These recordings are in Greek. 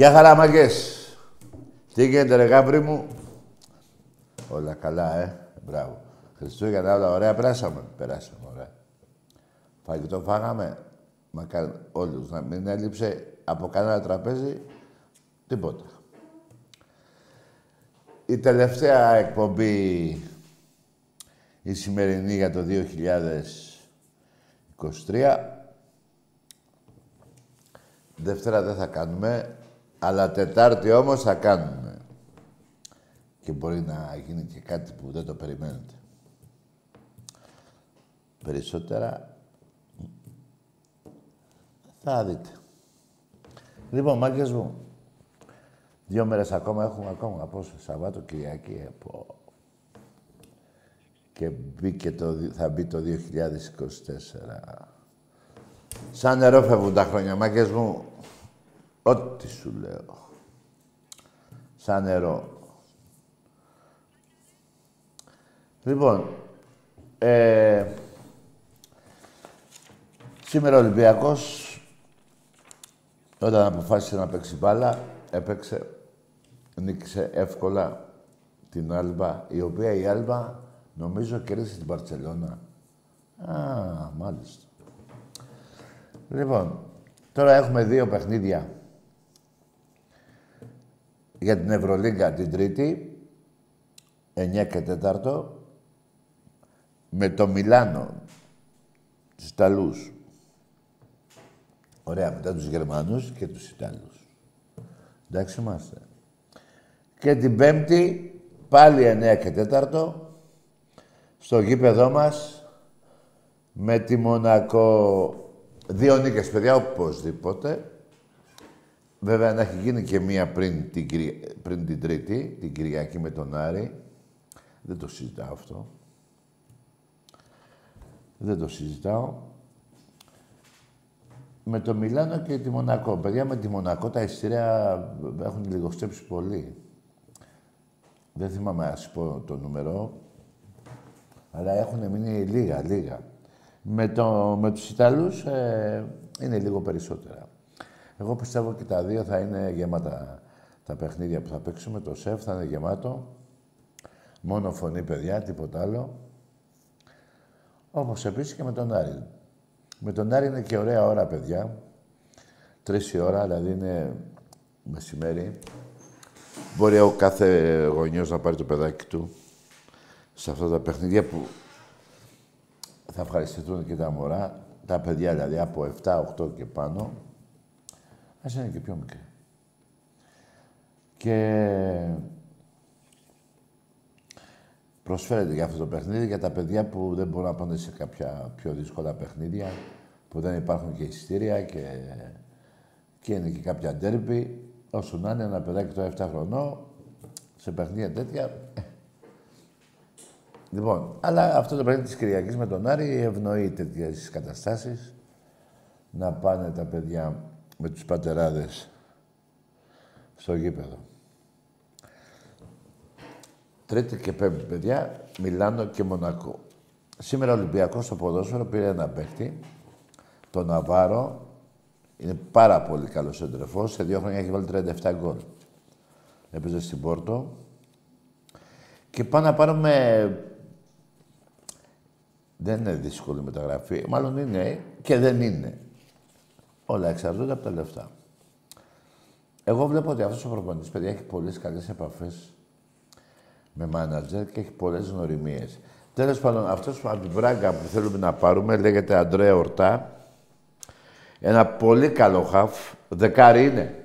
Γεια χαρά, μαγκές. Τι γίνεται, ρε γάμπρι μου; Όλα καλά, ε. Μπράβο. Χριστούγεννα όλα ωραία περάσαμε. Περάσαμε, ωραία. Φαγητό φάγαμε. Μακάρι όλους να μην έλειψε από κανένα τραπέζι τίποτα. Η τελευταία εκπομπή η σημερινή για το 2023. Δευτέρα δεν θα κάνουμε, αλλά Τετάρτη όμως θα κάνουμε. Και μπορεί να γίνει και κάτι που δεν το περιμένετε. Περισσότερα θα δείτε. Λοιπόν, μάγκες μου, δύο μέρες ακόμα έχουμε ακόμα. Πόσο, Σαββάτο, Κυριακή, ε, πω. Και μπήκε το, θα μπει το 2024. Σαν νερό φεύγουν τα χρόνια, μάγκες μου. Ό,τι σου λέω. Σαν νερό. Λοιπόν, ε, σήμερα ο Ολυμπιακός, όταν αποφάσισε να παίξει μπάλα, έπαιξε, νίκησε εύκολα την Άλμπα, η οποία η Άλμπα νομίζω κέρδισε την Παρτσελώνα. Α, μάλιστα. Λοιπόν, τώρα έχουμε δύο παιχνίδια για την Ευρωλίγκα την Τρίτη, 9 και 4, με το Μιλάνο, τους Ιταλούς. Ωραία, μετά τους Γερμανούς και τους Ιταλούς. Εντάξει είμαστε. Και την Πέμπτη, πάλι 9 και 4, στο γήπεδό μας, με τη Μονακό. Δύο νίκες, παιδιά, οπωσδήποτε. Βέβαια, να έχει γίνει και μία πριν την, πριν την Τρίτη, την Κυριακή με τον Άρη. Δεν το συζητάω αυτό. Δεν το συζητάω. Με το Μιλάνο και τη Μονακό. Παιδιά, με τη Μονακό τα εισιτήρια έχουν λιγοστέψει πολύ. Δεν θυμάμαι να σου πω το νούμερο. Αλλά έχουν μείνει λίγα, λίγα. Με, το, με τους Ιταλούς ε, είναι λίγο περισσότερα. Εγώ πιστεύω και τα δύο θα είναι γεμάτα τα παιχνίδια που θα παίξουμε. Το ΣΕΦ θα είναι γεμάτο. Μόνο φωνή, παιδιά, τίποτα άλλο. Όπως επίσης και με τον Άρη. Με τον Άρη είναι και ωραία ώρα, παιδιά. Τρεις η ώρα, δηλαδή είναι μεσημέρι. Μπορεί ο κάθε γονιός να πάρει το παιδάκι του σε αυτά τα παιχνίδια που θα ευχαριστηθούν και τα μωρά, τα παιδιά δηλαδή από 7, 8 και πάνω, ας είναι και πιο μικρή. Και προσφέρεται για αυτό το παιχνίδι για τα παιδιά που δεν μπορούν να πάνε σε κάποια πιο δύσκολα παιχνίδια, που δεν υπάρχουν και εισιτήρια και, και είναι και κάποια ντέρμπι. Όσο να είναι ένα παιδάκι το 7 χρονών, σε παιχνίδια τέτοια, Λοιπόν, αλλά αυτό το παιχνίδι της Κυριακής με τον Άρη ευνοεί τέτοιες καταστάσεις. Να πάνε τα παιδιά με τους πατεράδες στο γήπεδο. Τρίτη και πέμπτη, παιδιά, Μιλάνο και Μονακό. Σήμερα ο Ολυμπιακός στο ποδόσφαιρο πήρε ένα παίχτη, τον Ναβάρο. Είναι πάρα πολύ καλός εντρεφός. Σε δύο χρόνια έχει βάλει 37 γκολ. Έπαιζε στην Πόρτο. Και πάμε να πάρουμε... Δεν είναι δύσκολη μεταγραφή. Μάλλον είναι και δεν είναι. Όλα εξαρτώνται από τα λεφτά. Εγώ βλέπω ότι αυτός ο προπονητής, παιδιά, έχει πολλές καλές επαφές με μάνατζερ και έχει πολλές γνωριμίες. Τέλος πάντων, αυτός από την Μπράγκα που θέλουμε να πάρουμε λέγεται Αντρέα Ορτά. Ένα πολύ καλό χαφ. Δεκάρι είναι.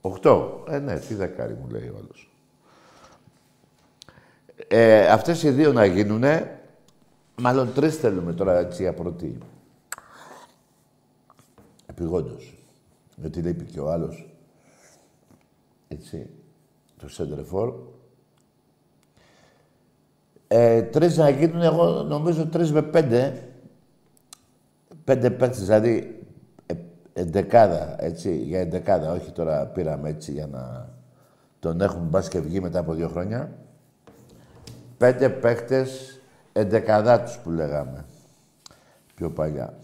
Οχτώ. Ε, ναι, τι δεκάρι μου λέει ο άλλος. Ε, αυτές οι δύο να γίνουνε, μάλλον τρεις θέλουμε τώρα έτσι για πρώτη. Επιγόντως. Γιατί λέει και ο άλλος. Έτσι. Το Σέντρεφόρ. Ε, τρεις να γίνουν, εγώ νομίζω τρεις με πέντε. Πέντε παίκτες, δηλαδή ε, εντεκάδα, έτσι, για εντεκάδα. Όχι τώρα πήραμε έτσι για να τον έχουμε μπας και βγει μετά από δύο χρόνια. Πέντε παίκτες εντεκαδά τους που λέγαμε πιο παλιά.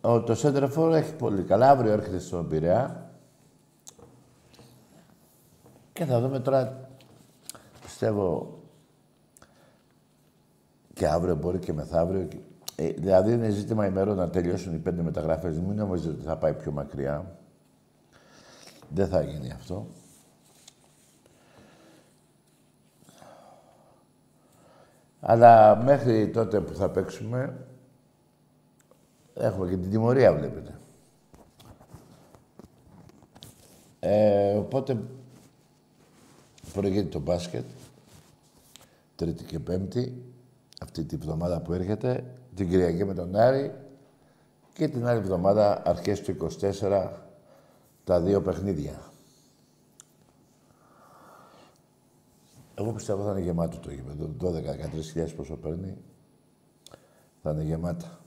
Ο, το Σέντρεφόρ έχει πολύ καλά. Αύριο έρχεται στον Πειραιά. Και θα δούμε τώρα πιστεύω και αύριο μπορεί και μεθαύριο. Ε, δηλαδή είναι ζήτημα ημερών να τελειώσουν οι πέντε μεταγραφές. Μην νομίζετε ότι θα πάει πιο μακριά. Δεν θα γίνει αυτό. Αλλά μέχρι τότε που θα παίξουμε, έχουμε και την τιμωρία, βλέπετε. Ε, οπότε, προηγείται το μπάσκετ. Τρίτη και Πέμπτη, αυτή τη βδομάδα που έρχεται, την Κυριακή με τον Άρη και την άλλη εβδομάδα, αρχές του 24, τα δύο παιχνίδια. Εγώ πιστεύω θα είναι γεμάτο το γήπεδο. 12-13 πόσο παίρνει, θα είναι γεμάτα.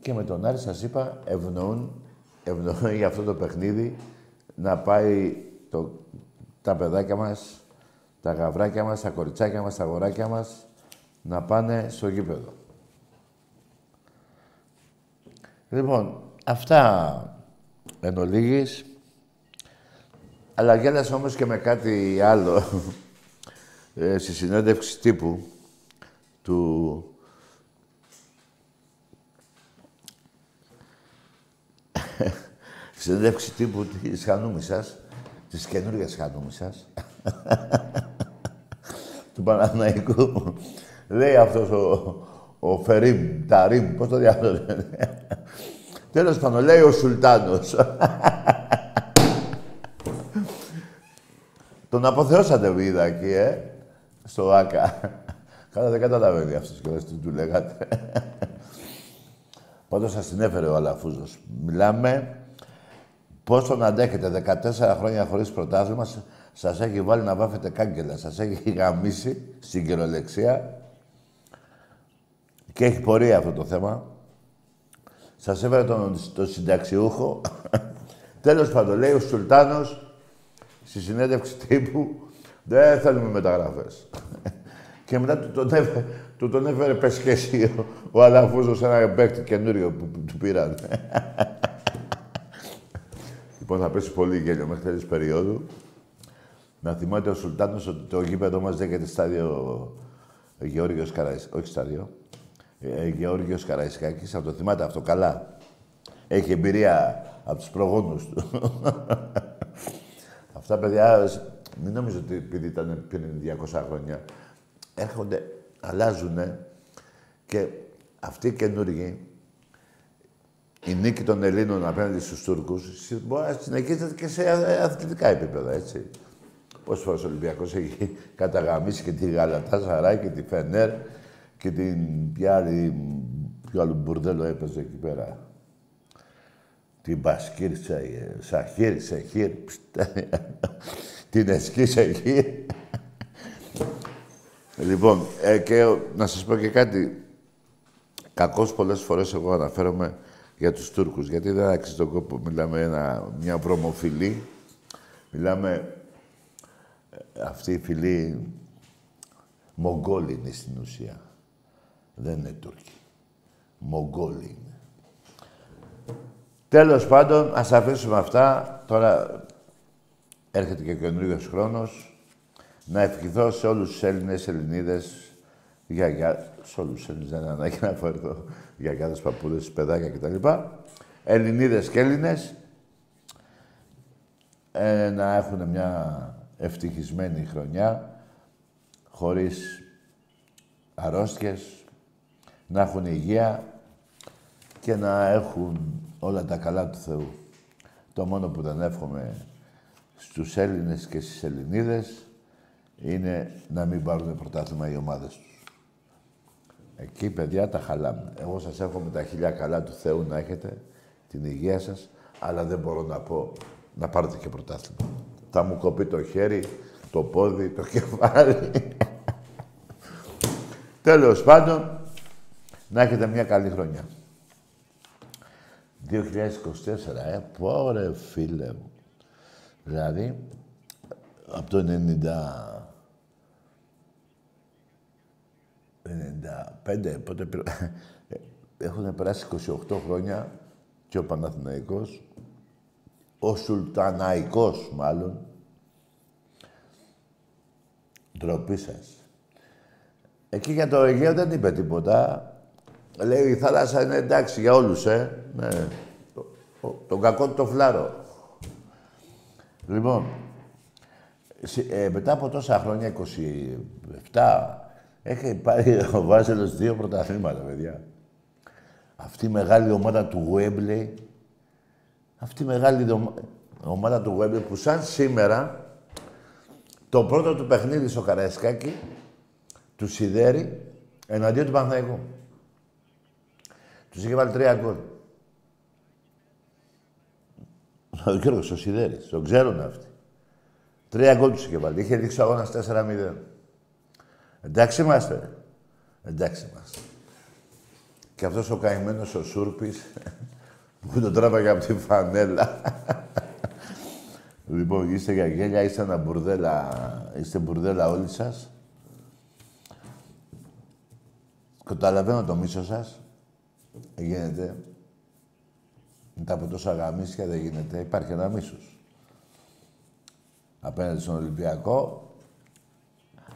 Και με τον Άρη σας είπα, ευνοούν, ευνοούν για αυτό το παιχνίδι να πάει το, τα παιδάκια μας τα γαβράκια μας, τα κοριτσάκια μας, τα αγοράκια μας να πάνε στο γήπεδο. Λοιπόν, αυτά εν ολίγης. Αλλά γέλασα όμως και με κάτι άλλο ε, στη συνέντευξη τύπου του... συνέντευξη τύπου της Χανούμησας, της καινούργιας Χανούμησας. του Παναθηναϊκού. Λέει αυτός ο, ο Φερίμ, Ταρίμ, πώς το διάβαζε. Τέλος πάντων, λέει ο Σουλτάνος. Τον αποθεώσατε βίδα εκεί, ε, στο ΆΚΑ. Καλά δεν καταλαβαίνει αυτός και τι του λέγατε. Πάντως σας την έφερε ο Αλαφούζος. Μιλάμε πώς τον αντέχετε 14 χρόνια χωρίς πρωτάθλημα σας έχει βάλει να βάφετε κάγκελα, σας έχει γαμίσει στην καιρολεξία και έχει πορεία αυτό το θέμα. Σας έφερε τον, τον συνταξιούχο. Τέλος πάντων, λέει ο Σουλτάνος στη συνέντευξη τύπου δεν θέλουμε μεταγραφές. και μετά του τον έφερε, του τον έφερε πες και εσύ, ο, ο Αλαφούζος ένα παίκτη καινούριο που, που, του πήραν. λοιπόν, θα πέσει πολύ γέλιο μέχρι τέλος περίοδου. Να θυμάται ο Σουλτάνος ότι το γήπεδο μας λέγεται στάδιο Γεώργιος Καραϊσκάκης. Όχι στάδιο. Ε, Γεώργιος Καραϊσκάκης. Θα το θυμάται αυτό καλά. Έχει εμπειρία από τους προγόνους του. Αυτά, παιδιά, μην νομίζω ότι επειδή ήταν πριν 200 χρόνια, έρχονται, αλλάζουν και αυτοί οι καινούργοι, η νίκη των Ελλήνων απέναντι στους Τούρκους, μπορεί να συνεχίζεται και σε αθλητικά επίπεδα, έτσι. Πόσε φορέ ο Ολυμπιακός έχει καταγαμίσει και τη Γαλατά Σαράι και τη Φενέρ και την ποια άλλη, ποιο άλλο μπουρδέλο έπαιζε εκεί πέρα. Την Μπασκίρ Σαχίρ, Σεχίρ, την Εσκή Σεχίρ. Λοιπόν, ε, και να σας πω και κάτι. Κακώς πολλές φορές εγώ αναφέρομαι για τους Τούρκους, γιατί δεν άξιζε τον κόπο. Μιλάμε ένα, μια βρωμοφιλή. Μιλάμε... Ε, αυτή η φυλή Μογγόλοι είναι στην ουσία. Δεν είναι Τούρκοι. Μογγόλοι είναι. Τέλος πάντων, ας αφήσουμε αυτά. Τώρα έρχεται και ο καινούριος χρόνος. Να ευχηθώ σε όλους τους Έλληνες, Ελληνίδες, γιαγιά, σε όλους τους Έλληνες, δεν είναι ανάγκη να πω εδώ, γιαγιάδες, παππούδες, παιδάκια κτλ. Ελληνίδες και Έλληνες, ε, να έχουν μια ευτυχισμένη χρονιά, χωρίς αρρώστιες, να έχουν υγεία και να έχουν όλα τα καλά του Θεού. Το μόνο που δεν εύχομαι στους Έλληνες και στις Ελληνίδες είναι να μην πάρουν πρωτάθλημα οι ομάδες τους. Εκεί, παιδιά, τα χαλάμε. Εγώ σας εύχομαι τα χιλιά καλά του Θεού να έχετε, την υγεία σας, αλλά δεν μπορώ να πω να πάρετε και πρωτάθλημα. Θα μου κοπεί το χέρι, το πόδι, το κεφάλι. Τέλος πάντων, να έχετε μια καλή χρονιά. 2024, ε, πόρε φίλε μου. Δηλαδή, από το 90... 95, πότε πήρα... Έχουν περάσει 28 χρόνια και ο Παναθηναϊκός, ο Σουλταναϊκός μάλλον, ντροπή σας. Εκεί για το Αιγαίο δεν είπε τίποτα. Λέει η θάλασσα είναι εντάξει για όλους, ε. Ναι. Το, τον κακό το φλάρο. Λοιπόν, ε, μετά από τόσα χρόνια, 27, έχει πάρει ο Βάζελος δύο πρωταθλήματα, παιδιά. Αυτή η μεγάλη ομάδα του Γουέμπλε, αυτή η μεγάλη ομάδα του Γουέμπλε που σαν σήμερα, το πρώτο του παιχνίδι στο Καραϊσκάκι, του Σιδέρη, εναντίον του Παναθηναϊκού. Τους είχε βάλει τρία γκολ. Ο Γιώργος ο Σιδέρης, τον ξέρουν αυτοί. Τρία γκολ τους είχε βάλει. Είχε δείξει ο αγώνας 4-0. Εντάξει είμαστε. Εντάξει είμαστε. Και αυτός ο καημένος ο Σούρπης που τον τράβαγε από τη φανέλα. λοιπόν, είστε για γέλια, είστε ένα μπουρδέλα, είστε μπουρδέλα όλοι σας. Καταλαβαίνω το μίσος σας. Γίνεται. Μετά από τόσα γαμίσια δεν γίνεται. Υπάρχει ένα μίσος. Απέναντι στον Ολυμπιακό.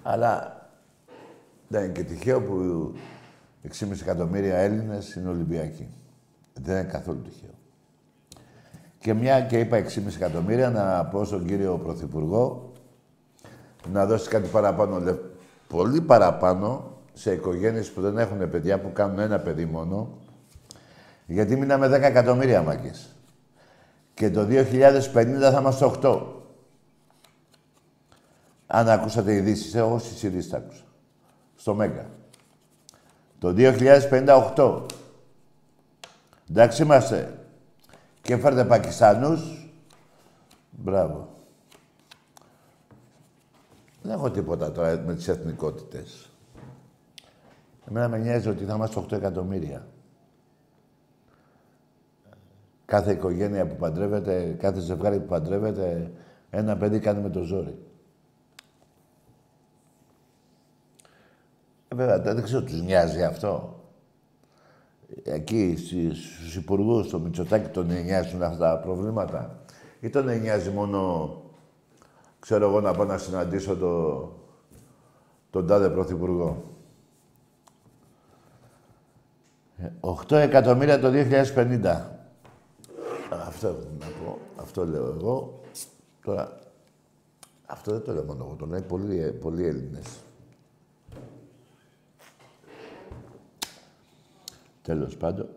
Αλλά δεν είναι και τυχαίο που 6,5 εκατομμύρια Έλληνες είναι Ολυμπιακοί. Δεν είναι καθόλου τυχαίο. Και μια και είπα 6,5 εκατομμύρια, να πω στον κύριο Πρωθυπουργό να δώσει κάτι παραπάνω, πολύ παραπάνω, σε οικογένειες που δεν έχουν παιδιά, που κάνουν ένα παιδί μόνο, γιατί μείναμε 10 εκατομμύρια μάκες. Και το 2050 θα είμαστε 8. Αν ακούσατε ειδήσεις, εγώ στις ειδήσεις τα άκουσα. Στο Μέγκα. Το 2058. Εντάξει είμαστε. Και φέρτε Πακιστανούς. Μπράβο. Δεν έχω τίποτα τώρα με τις εθνικότητες. Εμένα με νοιάζει ότι θα είμαστε 8 εκατομμύρια. Κάθε οικογένεια που παντρεύεται, κάθε ζευγάρι που παντρεύεται, ένα παιδί κάνει με το ζόρι. Βέβαια, δεν ξέρω, τους νοιάζει αυτό. Εκεί, στους υπουργούς, στο Μητσοτάκι, τον νοιάζουν αυτά τα προβλήματα; Ή τον νοιάζει μόνο, ξέρω εγώ, να πάω να συναντήσω το, τον τάδε πρωθυπουργό; 8 εκατομμύρια το 2050. Αυτό έχω να πω. Αυτό λέω εγώ. Τώρα, αυτό δεν το λέω μόνο εγώ. Το λέει πολλοί, πολλοί Έλληνες. Τέλος πάντων.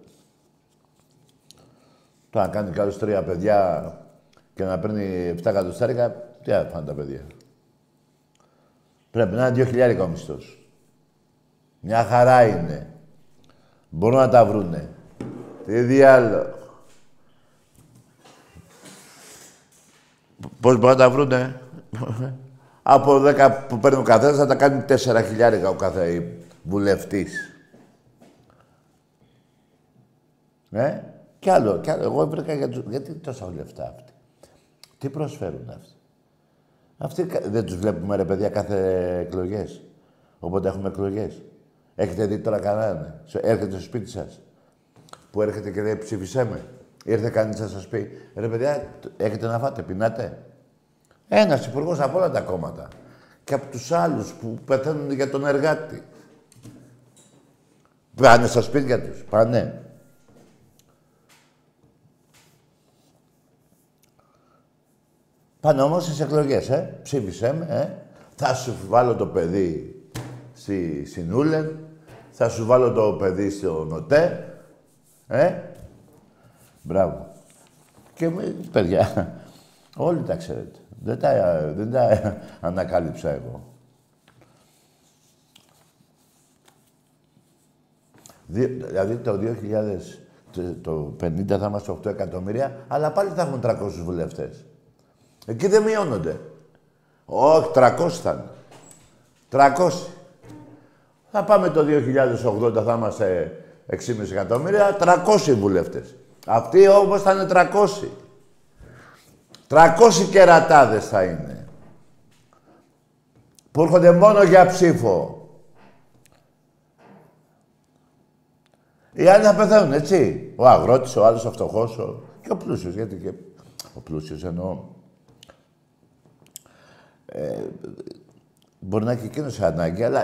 Το να κάνει κάποιος τρία παιδιά και να παίρνει 7 εκατοστάρικα, τι θα πάνε τα παιδιά. Πρέπει να είναι δύο χιλιάρικα ο μισθός. Μια χαρά είναι. Μπορούν να τα βρούνε. Τι διάλογο. Πώς μπορούν να τα βρούνε; από 10 που παίρνει ο καθένας θα τα κάνει 4 χιλιάρικα ο κάθε βουλευτής. Ε, κι άλλο, κι άλλο. Εγώ βρήκα για τους... Γιατί τόσα λεφτά αυτοί; Τι προσφέρουν αυτοί; Αυτοί δεν τους βλέπουμε ρε παιδιά κάθε εκλογές. Οπότε έχουμε εκλογές. Έχετε δει τώρα κανέναν; Έρχεται στο σπίτι σας. Που έρχεται και λέει ψήφισέ με. Ήρθε κανείς να σας πει ρε παιδιά, έχετε να φάτε, πεινάτε. Ένας υπουργός από όλα τα κόμματα. Και από τους άλλους που πεθαίνουν για τον εργάτη. Πάνε στα σπίτια τους. Πάνε. Πάνε όμως στις εκλογές, ε. Ψήφισέ με, ε. Θα σου βάλω το παιδί στη Σινούλεν, θα σου βάλω το παιδί στο Νοτέ, ε. Μπράβο. Και με, παιδιά, όλοι τα ξέρετε. Δεν τα, δεν τα ανακάλυψα εγώ. Δηλαδή το 2000, το 50 θα είμαστε 8 εκατομμύρια, αλλά πάλι θα έχουν 300 βουλευτές. Εκεί δεν μειώνονται. Όχι, 300 θα είναι. 300. Θα πάμε το 2080, θα είμαστε 6,5 εκατομμύρια, 300 βουλευτές. Αυτοί όμως θα είναι 300. 300 κερατάδες θα είναι. Που έρχονται μόνο για ψήφο. Οι άλλοι θα πεθαίνουν, έτσι. Ο αγρότης, ο άλλος, ο φτωχός, ο... και ο πλούσιος. Γιατί και... Ο πλούσιος εννοώ. Ε, μπορεί να έχει εκείνος ανάγκη, αλλά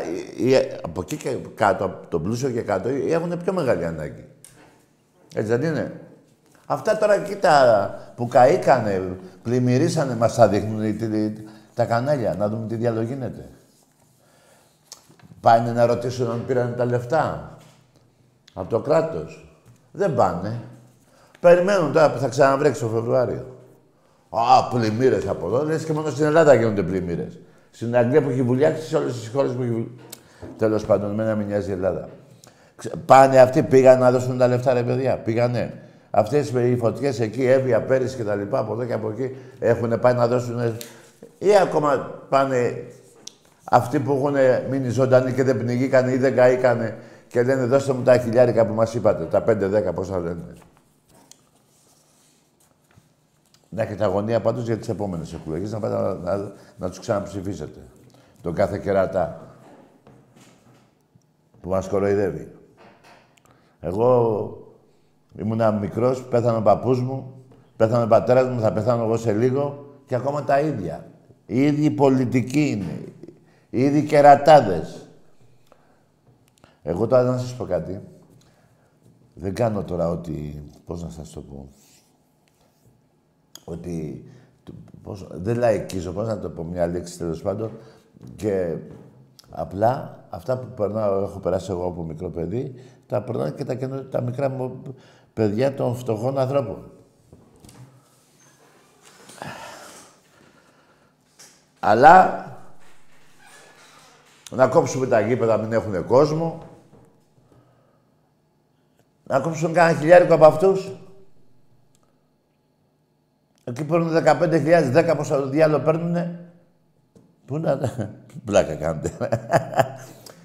από εκεί και κάτω, από τον πλούσιο και κάτω, έχουν πιο μεγάλη ανάγκη. Έτσι δεν είναι; Αυτά τώρα κοίτα που καήκανε, πλημμυρίσανε, μας τα δείχνουν τα κανάλια, να δούμε τι διάλογο γίνεται. Πάνε να ρωτήσουν αν πήραν τα λεφτά από το κράτος. Δεν πάνε. Περιμένουν τώρα που θα ξαναβρέξει το Φεβρουάριο. Α, πλημμύρες από εδώ. Λες και μόνο στην Ελλάδα γίνονται πλημμύρες. Στην Αγγλία που έχει βουλιάξει, σε όλες τις χώρες που έχει Τέλος πάντων, εμένα με νοιάζει η Ελλάδα. Πάνε αυτοί, πήγαν να δώσουν τα λεφτά, ρε παιδιά. Πήγανε. Αυτές οι φωτιές εκεί, έβια, πέρυσι και τα λοιπά, από εδώ και από εκεί, έχουν πάει να δώσουν. ή ακόμα πάνε αυτοί που έχουν μείνει ζωντανοί και δεν πνιγήκαν ή δεν καήκανε και λένε δώστε μου τα χιλιάρικα που μας είπατε, τα 5-10 πόσα λένε. Να έχετε αγωνία πάντως για τις επόμενες εκλογές, να πάτε να, να, να τους ξαναψηφίσετε. Τον κάθε κερατά που μας κοροϊδεύει. Εγώ ήμουνα μικρός, πέθανε ο παππούς μου, πέθανε ο πατέρας μου, θα πεθάνω εγώ σε λίγο και ακόμα τα ίδια. Οι ίδιοι πολιτικοί είναι. Οι ίδιοι κερατάδες. Εγώ τώρα να σας πω κάτι. Δεν κάνω τώρα ότι. Πώς να σας το πω ότι πώς, δεν λαϊκίζω, πώς να το πω μια λέξη τέλος πάντων, και απλά αυτά που περνάω, έχω περάσει εγώ από μικρό παιδί, τα περνάω και τα, τα μικρά μου παιδιά των φτωχών ανθρώπων. Αλλά να κόψουμε τα γήπεδα, μην έχουν κόσμο. Να κόψουν κανένα χιλιάρικο από αυτούς. Εκεί παίρνουν 15.000, 10 πόσα διάλογο παίρνουνε. Πού να... Πλάκα κάνετε.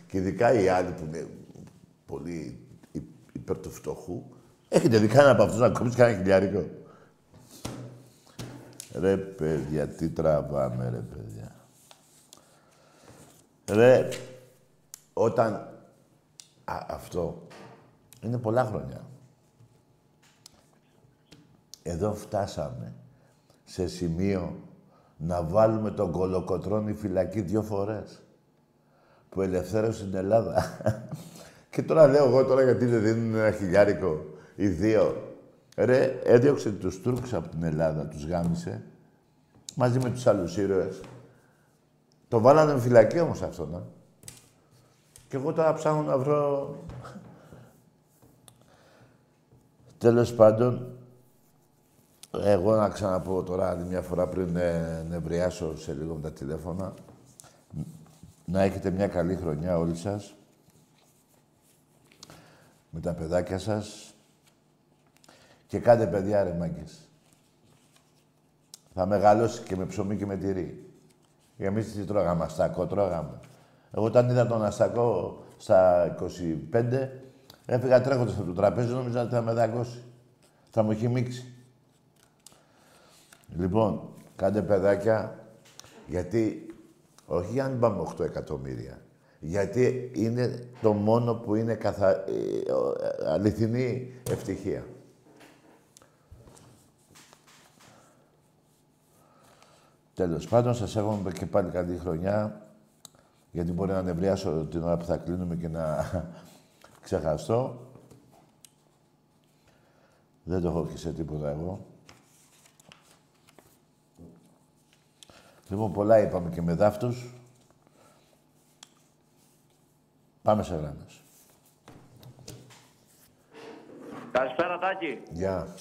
και ειδικά οι άλλοι που είναι πολύ υπέρ του φτωχού. Έχετε δει κανένα από αυτούς να κόψει κανένα χιλιάρικο; Ρε παιδιά, τι τραβάμε ρε παιδιά. Ρε, όταν... Α, αυτό είναι πολλά χρόνια. Εδώ φτάσαμε σε σημείο να βάλουμε τον κολοκοτρόνη φυλακή δύο φορές. Που ελευθέρωσε την Ελλάδα. και τώρα λέω εγώ τώρα γιατί δεν δίνουν ένα χιλιάρικο ή δύο. Ρε, έδιωξε τους Τούρκους από την Ελλάδα, τους γάμισε, μαζί με τους άλλους ήρωες. Το βάλανε φυλακή όμως αυτό, να. Και εγώ τώρα ψάχνω να βρω... Τέλος πάντων, εγώ να ξαναπώ τώρα άλλη μια φορά πριν ε, νευριάσω σε λίγο με τα τηλέφωνα. Να έχετε μια καλή χρονιά όλοι σας. Με τα παιδάκια σας. Και κάντε παιδιά ρε μάγκες. Θα μεγαλώσει και με ψωμί και με τυρί. Εμείς τι τρώγαμε, αστακό τρώγαμε. Εγώ όταν είδα τον αστακό στα 25, έφυγα τρέχοντας από το τραπέζι, νόμιζα ότι θα με δαγκώσει. Θα μου έχει μίξει. Λοιπόν, κάντε παιδάκια, γιατί όχι για να μην πάμε 8 εκατομμύρια. Γιατί είναι το μόνο που είναι καθα... Ε, αληθινή ευτυχία. Τέλος πάντων, σας εύχομαι και πάλι καλή χρονιά, γιατί μπορεί να νευριάσω την ώρα που θα κλείνουμε και να ξεχαστώ. Δεν το έχω και σε τίποτα εγώ. Λοιπόν, πολλά είπαμε και με δάφτους. Πάμε σε γράμμες. Καλησπέρα, Τάκη. Γεια.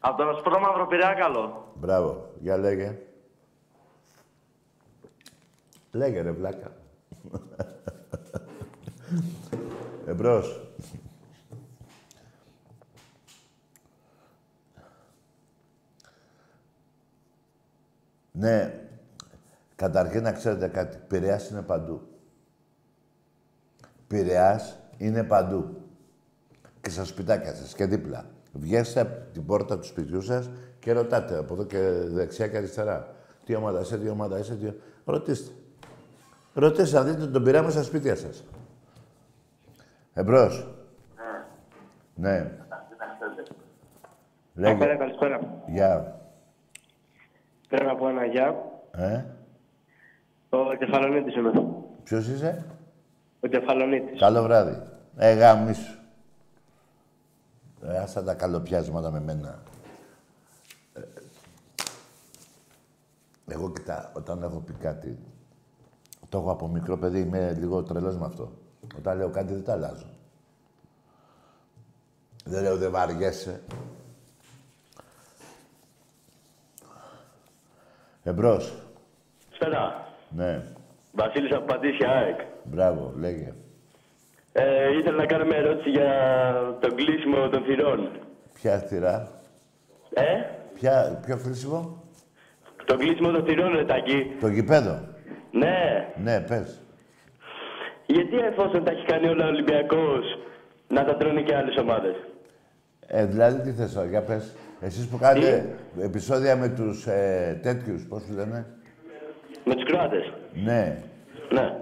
Από τον Ασπρό Μαύρο Πυριάκαλο. Μπράβο. Για λέγε. Λέγε ρε βλάκα. Εμπρός. Ναι, καταρχήν να ξέρετε κάτι. Πειραιάς είναι παντού. Πειραιάς είναι παντού. Και στα σπιτάκια σας και δίπλα. Βγαίνετε από την πόρτα του σπιτιού σας και ρωτάτε από εδώ και δεξιά και αριστερά. Τι ομάδα είσαι, τι ομάδα είσαι, τι... Ρωτήστε. Ρωτήστε να δείτε τον πειρά στα σπίτια σας. Εμπρός. Ναι. Ναι. Λέγε. Καλησπέρα. Γεια. Πρέπει να πω ένα γεια. Ε. Ο Κεφαλονίτης είμαι. Ποιος είσαι; Ο Κεφαλονίτης. Καλό βράδυ. Ε, γάμισου. Ε, άσα τα καλοπιάσματα με μένα. Ε, εγώ κοιτά, όταν έχω πει κάτι, το έχω από μικρό παιδί, είμαι λίγο τρελός με αυτό. Όταν λέω κάτι δεν τα αλλάζω. Δεν λέω δεν βαριέσαι. Εμπρός. Σπέρα. Ναι. Βασίλης από Πατήσια ΑΕΚ. Μπράβο, λέγε. Ε, ήθελα να κάνω μια ερώτηση για το κλείσιμο των θυρών. Ποια θυρά; Ε, Ποια, ποιο κλείσιμο; το κλείσιμο των θυρών, ρε Τάκη. Το γηπέδο. Ναι. Ναι, πες. Γιατί εφόσον τα έχει κάνει όλα ο Ολυμπιακός, να τα τρώνε και άλλες ομάδες; Ε, δηλαδή τι θες τώρα, για πες. Εσείς που κάνετε επεισόδια με τους ε, τέτοιους, πώς σου λένε. Με τους Κροάτες. Ναι. Ναι.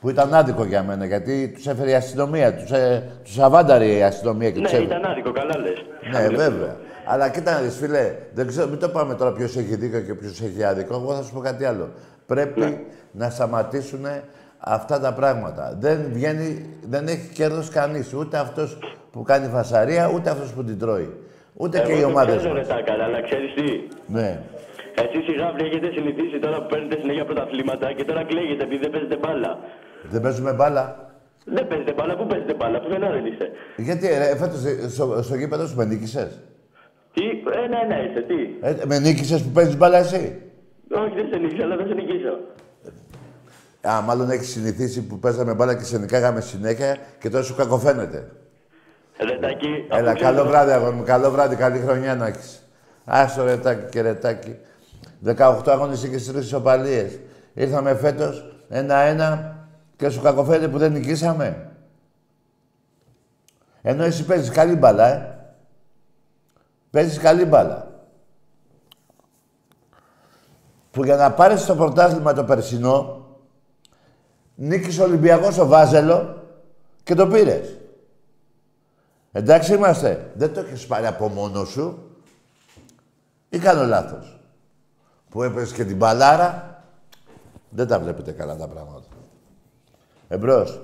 Που ήταν άδικο για μένα, γιατί τους έφερε η αστυνομία. Τους, ε, τους αβάνταρε η αστυνομία και Ναι, τους έφερε. ήταν άδικο, καλά λες. Ναι, βέβαια. Αλλά κοίτα να δεις, φίλε, δεν ξέρω, μην το πάμε τώρα ποιος έχει δίκιο και ποιος έχει άδικο. Εγώ θα σου πω κάτι άλλο. Πρέπει Ναι. να σταματήσουν αυτά τα πράγματα. Δεν βγαίνει, δεν έχει κέρδος κανείς. Ούτε αυτός που κάνει φασαρία, ούτε αυτός που την τρώει. Ούτε και οι Εγώ το ομάδες ξέρω, ρε μας. Τάκα, αλλά ξέρεις τι; Ναι. Εσείς οι γάβροι έχετε συνηθίσει τώρα που παίρνετε συνέχεια πρωταθλήματα και τώρα κλαίγετε επειδή δεν παίζετε μπάλα. Δεν παίζουμε μπάλα. Δεν παίζετε μπάλα, πού παίζετε μπάλα, πουθενά δεν είστε. Γιατί ρε, φέτος ε, στο, στο γήπεδο σου με νίκησες; Τι, ένα-ένα είστε, τι; Ε, με νίκησες που παίζεις μπάλα εσύ; Όχι, δεν σε νίκησα, αλλά θα σε νικήσω. Α, μάλλον έχεις συνηθίσει που παίζαμε μπάλα και σε νικάγαμε συνέχεια και τώρα σου κακοφαίνεται. Ρετάκι, Έλα, αφού καλό ξέρεις- βράδυ, αγόρι μου. Καλό βράδυ, καλή χρονιά να έχεις. Άστο ρετάκι και ρετάκι. 18 αγώνες και στις τρεις ισοπαλίες. Ήρθαμε φέτος ένα-ένα και σου κακοφαίνεται που δεν νικήσαμε. Ενώ εσύ παίζεις καλή μπάλα, ε. Παίζεις καλή μπάλα. Που για να πάρεις το πρωτάθλημα το περσινό, νίκησε ο Ολυμπιακός στο Βάζελο και το πήρες. Εντάξει είμαστε. Δεν το έχεις πάρει από μόνος σου. Ή κάνω λάθος. Που έπαιζε και την μπαλάρα. Δεν τα βλέπετε καλά τα πράγματα. Εμπρός.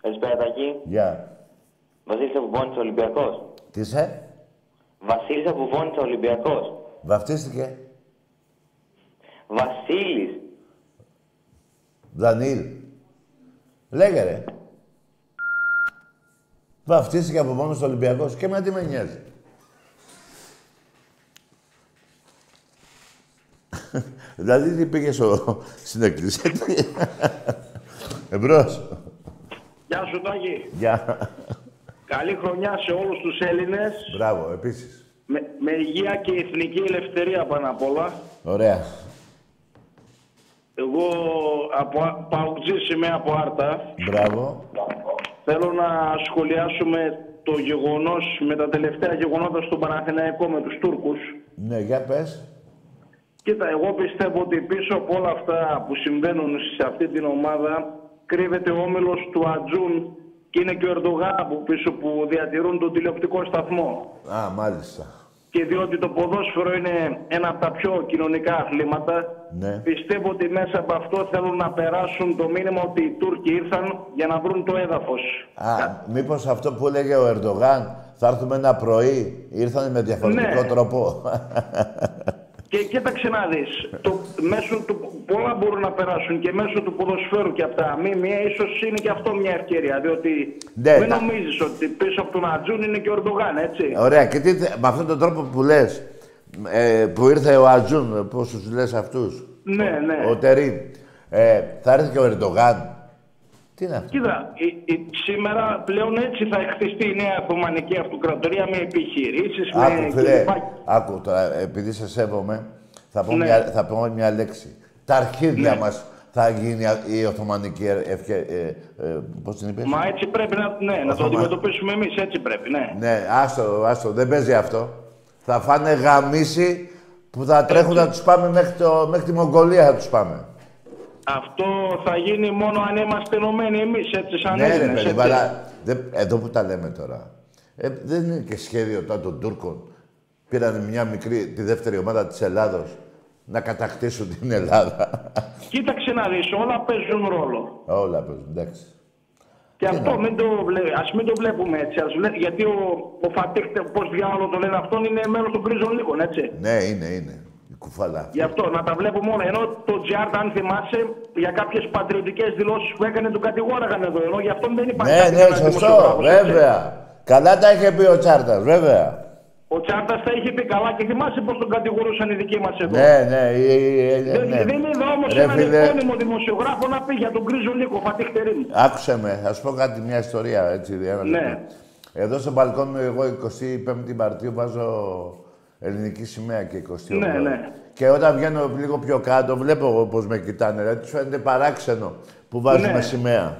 Καλησπέρα, Τάκη. Γεια. Βασίλης από Βόνιτσα Ολυμπιακός. Τι είσαι; Βασίλης από Βόνιτσα Ολυμπιακός. Βαφτίστηκε. Βασίλης. Δανίλ. Λέγε ρε. Βαφτίστηκε από μόνος στο Ολυμπιακός. Και με τι με νοιάζει. δηλαδή τι πήγες στο... στην εκκλησία. τι- Εμπρός. Γεια σου Τάκη. Γεια. Καλή χρονιά σε όλους τους Έλληνες. Μπράβο, επίσης. Με, με υγεία και εθνική ελευθερία πάνω απ' όλα. Ωραία. Εγώ από Παουτζής είμαι από Άρτα. Μπράβο. Θέλω να σχολιάσουμε το γεγονός με τα τελευταία γεγονότα στον Παναθηναϊκό με τους Τούρκους. Ναι, για πες. Κοίτα, εγώ πιστεύω ότι πίσω από όλα αυτά που συμβαίνουν σε αυτή την ομάδα κρύβεται ο όμιλος του Ατζούν και είναι και ο Ερντογάν από πίσω που διατηρούν τον τηλεοπτικό σταθμό. Α, μάλιστα. Και διότι το ποδόσφαιρο είναι ένα από τα πιο κοινωνικά αθλήματα, Ναι. πιστεύω ότι μέσα από αυτό θέλουν να περάσουν το μήνυμα ότι οι Τούρκοι ήρθαν για να βρουν το έδαφος. Α, μήπως αυτό που έλεγε ο Ερντογάν, θα έρθουμε ένα πρωί, ήρθαν με διαφορετικό Ναι. τρόπο. Και κοίταξε να δεις, το, μέσω του, πολλά μπορούν να περάσουν και μέσω του ποδοσφαίρου και αυτά. Μη, μία, ίσως είναι και αυτό μια ευκαιρία, διότι Ναι, μην τα- νομίζεις ότι πίσω από τον Ατζούν είναι και ο Ερντογάν, έτσι. Ωραία, και τι, θε- με αυτόν τον τρόπο που λες, ε, που ήρθε ο Ατζούν, πώς τους λες αυτούς, Ναι, ναι. ο Τερίμ, ε, θα έρθει και ο Ερντογάν. Τι είναι αυτό; Κοίτα, η- η- σήμερα πλέον έτσι θα εκχθιστεί η νέα Οθωμανική Αυτοκρατορία με επιχειρήσεις, με Άκου, φίλε, κλπ. άκου τώρα, επειδή σε σέβομαι, θα πω, Ναι. μια, θα πω μια λέξη. Τα αρχίδια Ναι. μας θα γίνει η Οθωμανική ευκαι... Ε, ε, πώς την είπες; Μα έτσι πρέπει να, ναι, να το Οθωμα- αντιμετωπίσουμε εμείς, έτσι πρέπει, ναι. Ναι, άστο, άστο, δεν παίζει αυτό. Θα φάνε γαμίση που θα τρέχουν να τους πάμε μέχρι, το, μέχρι τη Μογγολία θα τους πάμε. Αυτό θα γίνει μόνο αν είμαστε ενωμένοι εμείς, έτσι, σαν ναι, ρε Έλληνες, παιδί, έτσι. μου, αλλά δεν- εδώ που τα λέμε τώρα. Ε, δεν είναι και σχέδιο τώρα των Τούρκων. Πήραν μια μικρή, τη δεύτερη ομάδα της Ελλάδος να κατακτήσουν την Ελλάδα. Κοίταξε να δεις, όλα παίζουν ρόλο. Όλα παίζουν, εντάξει. Και Τι αυτό να- μην το βλέ- ας μην το βλέπουμε έτσι. Ας βλέ- γιατί ο, ο Φατίχ, πώς διάλογο το λένε αυτόν, είναι μέλος των κρίζων λίγων, έτσι. Ναι, είναι, είναι. Η κουφάλα. Γι' αυτό να τα βλέπουμε όλα. Ενώ το Τζιάρτα, αν θυμάσαι, για κάποιες πατριωτικές δηλώσεις που έκανε, του κατηγόραγαν εδώ. Ενώ γι' αυτόν δεν υπάρχει. Ναι, κάποιος ναι, ένας σωστό, δημοσιογράφος, έτσι. βέβαια. Καλά τα είχε πει ο Τσάρτας, βέβαια. Ο Τσάρτας τα είχε πει καλά και θυμάσαι πώς τον κατηγορούσαν οι δικοί μας εδώ. Ναι, ναι, ε, ε, ε, Δεν, ναι. δεν είδα όμως Ρε έναν φίλε, επώνυμο δημοσιογράφο να πει για τον Γκρίζο Λίκο, Φατίχ Τερίμ. Άκουσε με, θα σου πω κάτι, μια ιστορία, έτσι, ένα Ναι. λεπτό. Εδώ στο μπαλκόν μου, εγώ 25η Μαρτίου βάζω ελληνική σημαία και 28. Ναι, ναι. Και όταν βγαίνω λίγο πιο κάτω, βλέπω πώς με κοιτάνε, ρε, τους φαίνεται παράξενο που βάζουμε Ναι. σημαία.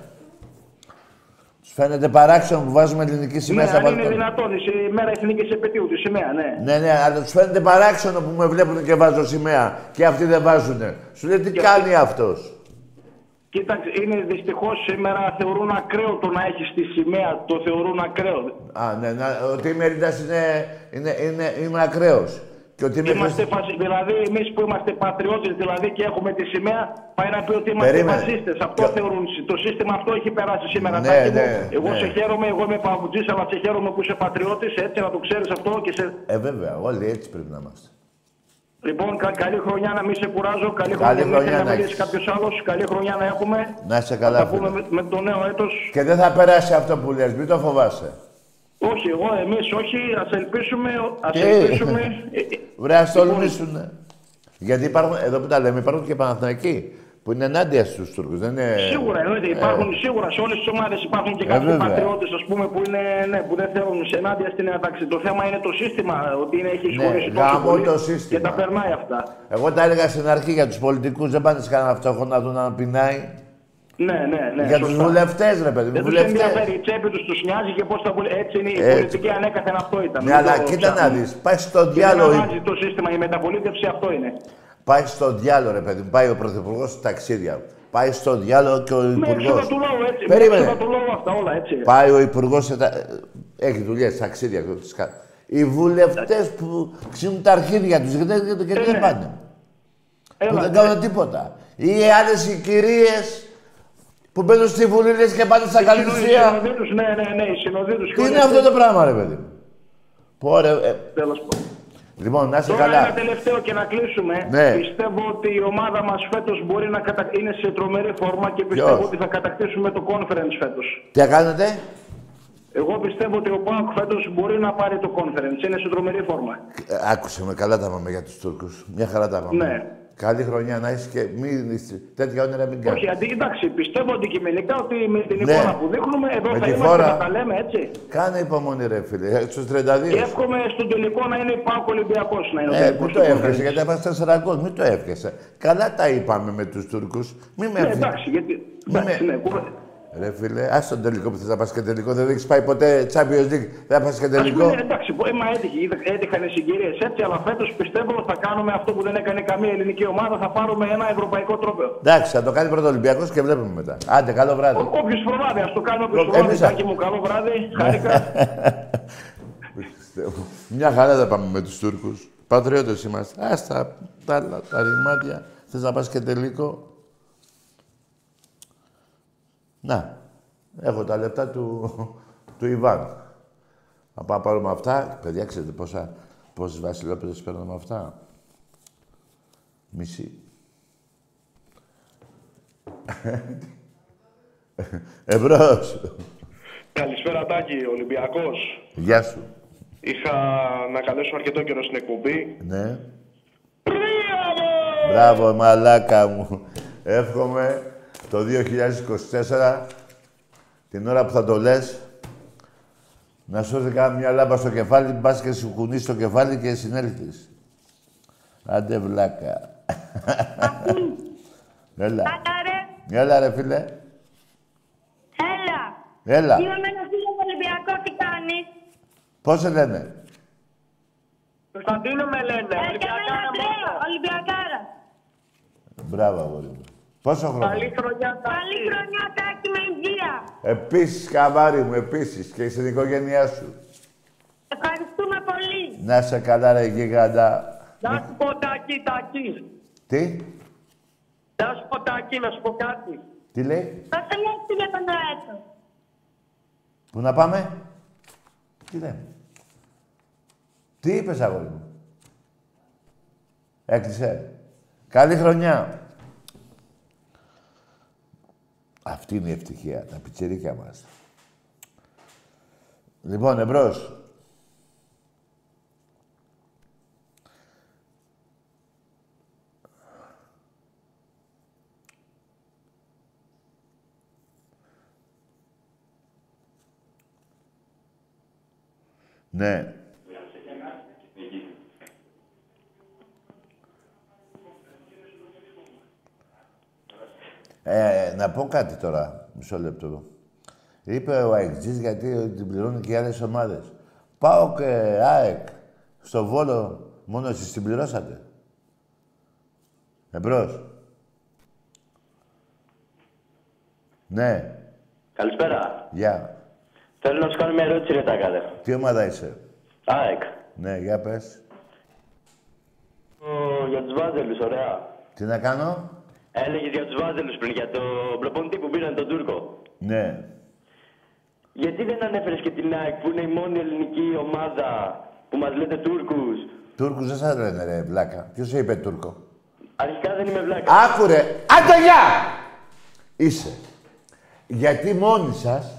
Τους φαίνεται παράξενο που βάζουμε ελληνική Ναι, σημαία στα αν είναι μπαλκόνια. δυνατόν, η μέρα εθνικής επαιτίου, τη σημαία, ναι. Ναι, ναι, αλλά τους φαίνεται παράξενο που με βλέπουν και βάζω σημαία και αυτοί δεν βάζουνε. Σου λέει τι κάνει αυτός; Κοίταξε, είναι δυστυχώς σήμερα θεωρούν ακραίο το να έχεις τη σημαία. Το θεωρούν ακραίο. Α, ναι, να, ότι είμαι Έλληνας είναι, είναι, είναι, είμαι ακραίος. Και ότι είμαι Είμαστε χριστ- φασι... Δηλαδή, εμείς που είμαστε πατριώτες δηλαδή και έχουμε τη σημαία, πάει να πει ότι είμαστε Περίμενε. φασίστες. Αυτό Και- θεωρούν. Το σύστημα αυτό έχει περάσει σήμερα. Ναι, Τάκη μου. ναι, εγώ ναι. σε χαίρομαι, εγώ είμαι παγκουτζή, αλλά σε χαίρομαι που είσαι πατριώτης. Έτσι να το ξέρεις αυτό και σε. Ε, βέβαια, όλοι έτσι πρέπει να είμαστε. Λοιπόν, κα... καλή χρονιά να μην σε κουράζω. Καλή, Καλή χρονιά, χρονιά να να μιλήσει έχεις. κάποιος άλλος. Καλή χρονιά να έχουμε. Να είσαι Θα καλά, τα πούμε φίλε. με, με το νέο έτος. Και δεν θα περάσει αυτό που λες, μην το φοβάσαι. Όχι, εγώ, εμείς όχι. Α ελπίσουμε. Ας Τι; ελπίσουμε. Ε, ε, Βρε, ας τολμήσουνε. Γιατί υπάρχουν, εδώ που τα λέμε, υπάρχουν και Παναθηναϊκοί που είναι ενάντια στους Τούρκους. Δεν είναι... Σίγουρα, εννοείται. Υπάρχουν σίγουρα σε όλες τις ομάδες υπάρχουν και Ε, κάποιοι βέβαια. πατριώτες που, είναι, ναι, που δεν θέλουν σε ενάντια στην ένταξη. Το θέμα είναι το σύστημα, ότι είναι, έχει Ναι, σχολήσει τόσο γαμώ πολύ το σύστημα. και τα περνάει αυτά. Εγώ τα έλεγα στην αρχή για τους πολιτικούς, δεν πάνε σε κανένα φτωχό να δουν να πεινάει. Ναι, ναι, ναι. για τους σωστά. βουλευτές, ρε παιδί μου, Δεν τους βουλευτές. ενδιαφέρει η τσέπη τους, τους νοιάζει και πώς θα βουλε... Έτσι είναι η Έτσι. πολιτική ανέκαθεν αυτό ήταν. Ναι, Μην αλλά το κοίτα να ψάχνουμε. δεις, πάει στο Και δεν διάλογο. αλλάζει το σύστημα, η μεταπολίτευση αυτό είναι. Πάει στο διάλογο, ρε παιδί μου. Πάει ο Πρωθυπουργός στα ταξίδια. Πάει στο διάλογο και ο Με έξοδα Υπουργός. του λόγου έτσι. Με Περίμενε. έξοδα του λόγου αυτά όλα έτσι. Πάει ο Υπουργός. Έχει δουλειές, ταξίδια. τις κα- Οι βουλευτές που ξύνουν τα αρχίδια τους γιατί, γιατί, γιατί δεν ναι. πάνε. Που Έλα, δεν κάνουν τίποτα. Ή άλλες οι κυρίες που μπαίνουν στη Βουλή λες και πάνε στα οι καλυψία. συνοδοί τους, ναι, ναι, ναι, οι συνοδοί τους. Τι είναι αυτό το πράγμα, ρε παιδί μου. Πω, ρε, ε, Τέλος πάντων. Λοιπόν, να είσαι Τώρα ένα καλά. τελευταίο και να κλείσουμε. Ναι. Πιστεύω ότι η ομάδα μας φέτος μπορεί να κατα... είναι σε τρομερή φόρμα και πιστεύω Ποιος; ότι θα κατακτήσουμε το conference φέτος. Τι κάνετε; Εγώ πιστεύω ότι ο Πάοκ φέτος μπορεί να πάρει το conference. Είναι σε τρομερή φόρμα. Ε, Άκουσε με, καλά τα πάμε για τους Τούρκους. Μια χαρά τα πάμε. Ναι. Καλή χρονιά να είσαι και μην, τέτοια όνειρα μην κάνεις. Όχι, αντί, εντάξει, πιστεύω αντικειμενικά ότι με την Ναι. εικόνα που δείχνουμε εδώ Με θα τη είμαστε φόρα. να τα λέμε έτσι. Κάνε υπομονή ρε φίλε, ε, στους 32. Και εύχομαι στον τελικό να είναι Πάο Ολυμπιακός να είναι ο Ε, τελικός μην του το έβγεσαι, πρωταθλητής. γιατί έβασε τέσσερα γκολ. Μην το έβγεσαι. Καλά τα είπαμε με τους Τούρκους. Μην με Ναι, αφήνεις. εντάξει, γιατί. Μην Εντάξει, με- ναι, κουβέντα. Ρε φίλε, ας τον τελικό που θες να πας και τελικό. Δεν έχεις πάει ποτέ Champions League. Δεν θα πας και Ας τελικό. πούμε, εντάξει, πω, ε, μα έτυχε, είδα- έτυχαν οι συγκυρίες έτσι, αλλά φέτος πιστεύω ότι θα κάνουμε αυτό που δεν έκανε καμία ελληνική ομάδα. Θα πάρουμε ένα ευρωπαϊκό τρόπαιο. Εντάξει, θα το κάνει πρώτο Ολυμπιακός και βλέπουμε μετά. Άντε, καλό βράδυ. Όποιος προλάβει, ας το κάνουμε όποιος Ε, προλάβει. εμείς- Τάκη μου, καλό βράδυ. Χάρηκα. Μια χαρά θα πάμε με τους Τούρκους. Πατριώτες είμαστε. Ας τα, τα, άλλα, τα ρημάτια. Θες να πας και τελικό; Να, έχω τα λεπτά του, του Ιβάν. Να πάμε να πάρουμε αυτά. Παιδιά, ξέρετε πόσα, πόσες βασιλόπεδες παίρνω με αυτά; Μισή. Εμπρός. Καλησπέρα Τάκη, Ολυμπιακός. Γεια σου. Είχα να καλέσω αρκετό καιρό στην εκπομπή. Ναι. Μπράβο, μαλάκα μου. Εύχομαι το 2024, την ώρα που θα το λες, να σου έρθει κάμια λάμπα στο κεφάλι, μπας και σου κουνείς το κεφάλι και συνέλθεις. Άντε βλάκα. Έλα. Άρα ρε, Έλα ρε φίλε. έλα. Έλα. Είμαι με ένα φίλος Ολυμπιακός, τι κάνεις; Πώς σε λένε; Κωνσταντίνο με λένε. Ε, και εμένα Αντρέα, Ολυμπιακάρα. Μπράβο, αγόρι μου. Πόσο χρόνο; Καλή χρονιά, Καλή χρονιά, Τάκη, με υγεία. Επίσης, καμάρι μου, επίσης. Και στην οικογένειά σου. Ευχαριστούμε πολύ. Να σε καλά ρε γίγαντα. Να σου πω Τάκη, Τάκη. Τι; Να σου πω Τάκη, να σου πω κάτι. Τι λέει; Πότε λες για τον Αέτο. Πού να πάμε; Τι λέμε; Τι είπες, αγόρι μου; Έκλεισε. Καλή χρονιά. Αυτή είναι η ευτυχία, τα πιτσιρίκια μας. Λοιπόν, εμπρός. Ναι. Ε, να πω κάτι τώρα, μισό λεπτό. Είπε ο Αεκτζής γιατί την πληρώνουν και οι άλλες ομάδες. Πάω και ΑΕΚ στο Βόλο, μόνο εσείς την πληρώσατε. Εμπρός. Ναι, Καλησπέρα. γεια. Θέλω να σου κάνω μια ερώτηση, ρε Τάκαδε. Τι ομάδα είσαι; ΑΕΚ. Ναι, για πες. Ο, για τους Βάζελους, ωραία. Τι να κάνω; Έλεγε για τους Βάζελους πριν, για τον προπονητή που πήραν τον Τούρκο. Ναι. Γιατί δεν ανέφερες και την ΑΕΚ που είναι η μόνη ελληνική ομάδα που μας λέτε Τούρκους; Τούρκους δεν σας λένε ρε βλάκα. Ποιος σε είπε Τούρκο; Αρχικά δεν είμαι βλάκα. Άκου ρε. Άντε γεια! Είσαι. Γιατί μόνοι σας,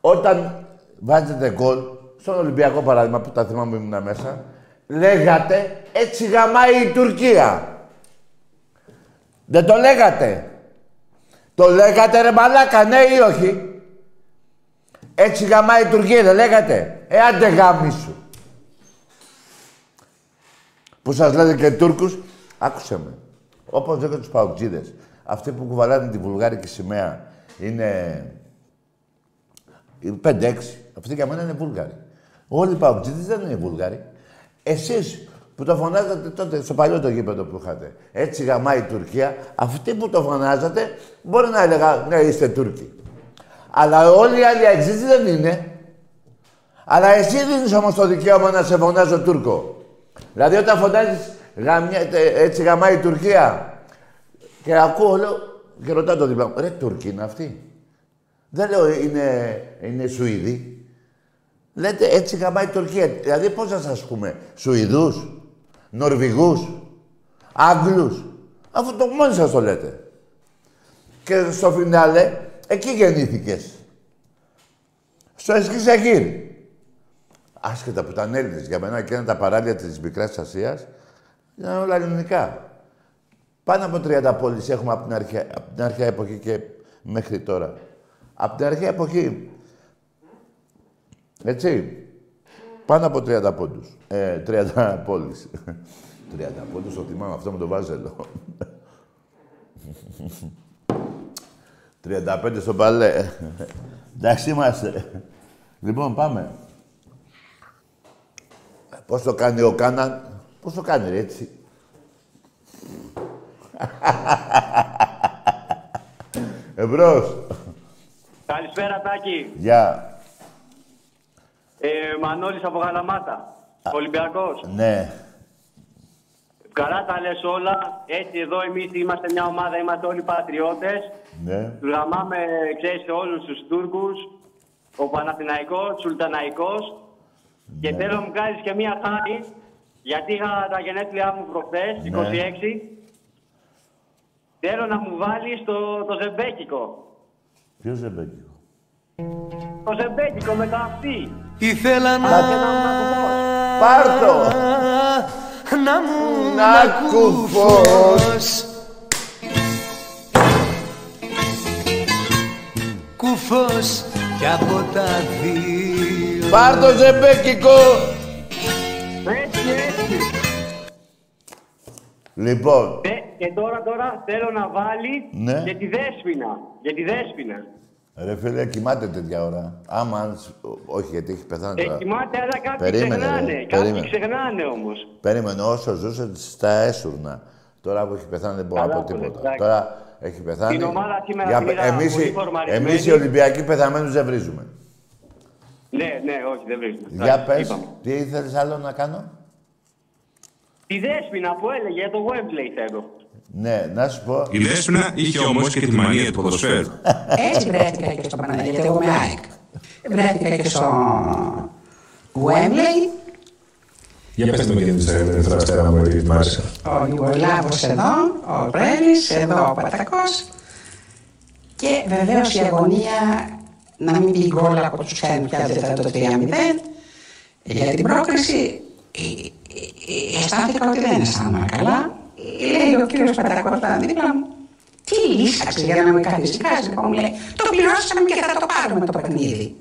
όταν βάζετε γκολ, στον Ολυμπιακό παράδειγμα που τα θυμάμαι ήμουν μέσα, λέγατε έτσι γαμάει η Τουρκία. Δεν το λέγατε. Το λέγατε ρε μαλάκα, ναι ή όχι; Έτσι γαμάει η Τουρκία, δεν λέγατε; Ε, άντε γάμι σου. Που σας λέτε και Τούρκους, άκουσε με. Όπως λέω και τους Παοκτζίδες. Αυτοί που κουβαλάνε τη βουλγάρικη σημαία είναι... 5-6. Αυτοί για μένα είναι Βούλγαροι. Όλοι οι Παοκτζίδες δεν είναι Βούλγαροι. Εσείς που το φωνάζατε τότε στο παλιό το γήπεδο που είχατε. Έτσι γαμάει η Τουρκία. Αυτοί που το φωνάζατε μπορεί να έλεγα ναι είστε Τούρκοι. Αλλά όλοι οι άλλοι αξίζει δεν είναι. Αλλά εσύ δίνεις όμως το δικαίωμα να σε φωνάζω Τούρκο. Δηλαδή όταν φωνάζεις γαμιά, τε- έτσι γαμάει η Τουρκία και ακούω όλο και ρωτάω το διπλά μου, ρε Τούρκοι είναι αυτοί. Δεν λέω είναι, είναι Σουηδοί. Λέτε έτσι γαμάει η Τουρκία. Δηλαδή πώς να σας πούμε, Σουηδούς, Νορβηγούς, Άγγλους. Αυτό το μόνοι σας το λέτε. Και στο φινάλε, εκεί γεννήθηκες. Στο Εσκισεγύρ. Άσχετα που ήταν Έλληνες. Για μένα και είναι τα παράλια της Μικράς Ασίας ήταν όλα ελληνικά. Πάνω από 30 πόλεις έχουμε από την, αρχαία, από την αρχαία εποχή και μέχρι τώρα. Από την αρχαία εποχή. Έτσι. Πάνω από 30 πόντους. Ε, 30 πόλεις. 30 πόντους, το θυμάμαι αυτό με το βάζελο. 35 στο παλέ. Εντάξει είμαστε. Λοιπόν, πάμε. Πώς το κάνει ο Κάναν; Πώς το κάνει, ρε, έτσι; Εμπρός. Καλησπέρα, Τάκη. Γεια. Ε, Μανώλης από Γαλαμάτα. Ολυμπιακός. Ναι. Καλά τα λες όλα. Έτσι εδώ εμείς είμαστε μια ομάδα, είμαστε όλοι πατριώτες. Ναι. Τους γαμάμε, ξέρεις, σε όλους τους Τούρκους. Ο Παναθηναϊκός, Σουλταναϊκός. Και Ναι. θέλω να μου κάνεις και μια χάρη, γιατί είχα τα γενέθλιά μου προχθές, Ναι. 26. Θέλω να μου βάλεις το, το ζεμπέκικο. Ποιος δεν παίζει. Το ζεμπέκικο με τα αυτή. Ήθελα να... Πάρ' το. Να μου Να κουφός. Κουφός κι από τα δύο Πάρ' το ζεμπέκικο. Έτσι, έτσι. Λοιπόν, Ε, και τώρα, τώρα θέλω να βάλεις Ναι. για τη δέσποινα. Για τη δέσποινα. Ρε φίλε, κοιμάται τέτοια ώρα. Άμα, αν σ- όχι, γιατί έχει πεθάνει Ε, τώρα. κοιμάται, αλλά κάποιοι Περίμενε, ξεχνάνε. ρε, Κάποιοι περίμενε. ξεχνάνε όμως. Περίμενε, όσο ζούσε στα έσουρνα. Τώρα που έχει πεθάνει δεν μπορώ να Καλά πω το λες, τίποτα. εντάξει. Τώρα έχει πεθάνει. Την ομάδα σήμερα Για- την είδα εμείς, πολύ οι- φορμαρισμένη. εμείς οι Ολυμπιακοί πεθαμένους δεν βρίζουμε. Ναι, ναι, όχι, δεν βρίσκω. Για πες, Είπαμε. τι ήθελες άλλο να κάνω; Τη δέσποινα που έλεγε για το Wembley θέλω. Ναι, να σου πω. Η Δέσποινα είχε όμως και τη μανία του ποδοσφαίρου. Έτσι βρέθηκα και στο Παναγιώτη, γιατί εγώ είμαι ΑΕΚ. Βρέθηκα και στο Wembley, Για πετε με την Δευτέρα μου, γιατί μ' άρεσε. ο Ιουγκοσλάβος εδώ, ο Πρέλης, εδώ ο Πατακός και βεβαίως η αγωνία να μην μπει γκολ από τους ξένους πια δεν θα το 3-0 για την πρόκριση ε, ε, ε, αισθάνθηκα ότι δεν αισθάνομαι καλά. Λέει ο κύριος Πατακός ήταν δίπλα μου. Τι λύσαξε για να με καθησυχάσει. Λοιπόν, μου λέει, το πληρώσαμε και θα το πάρουμε το παιχνίδι.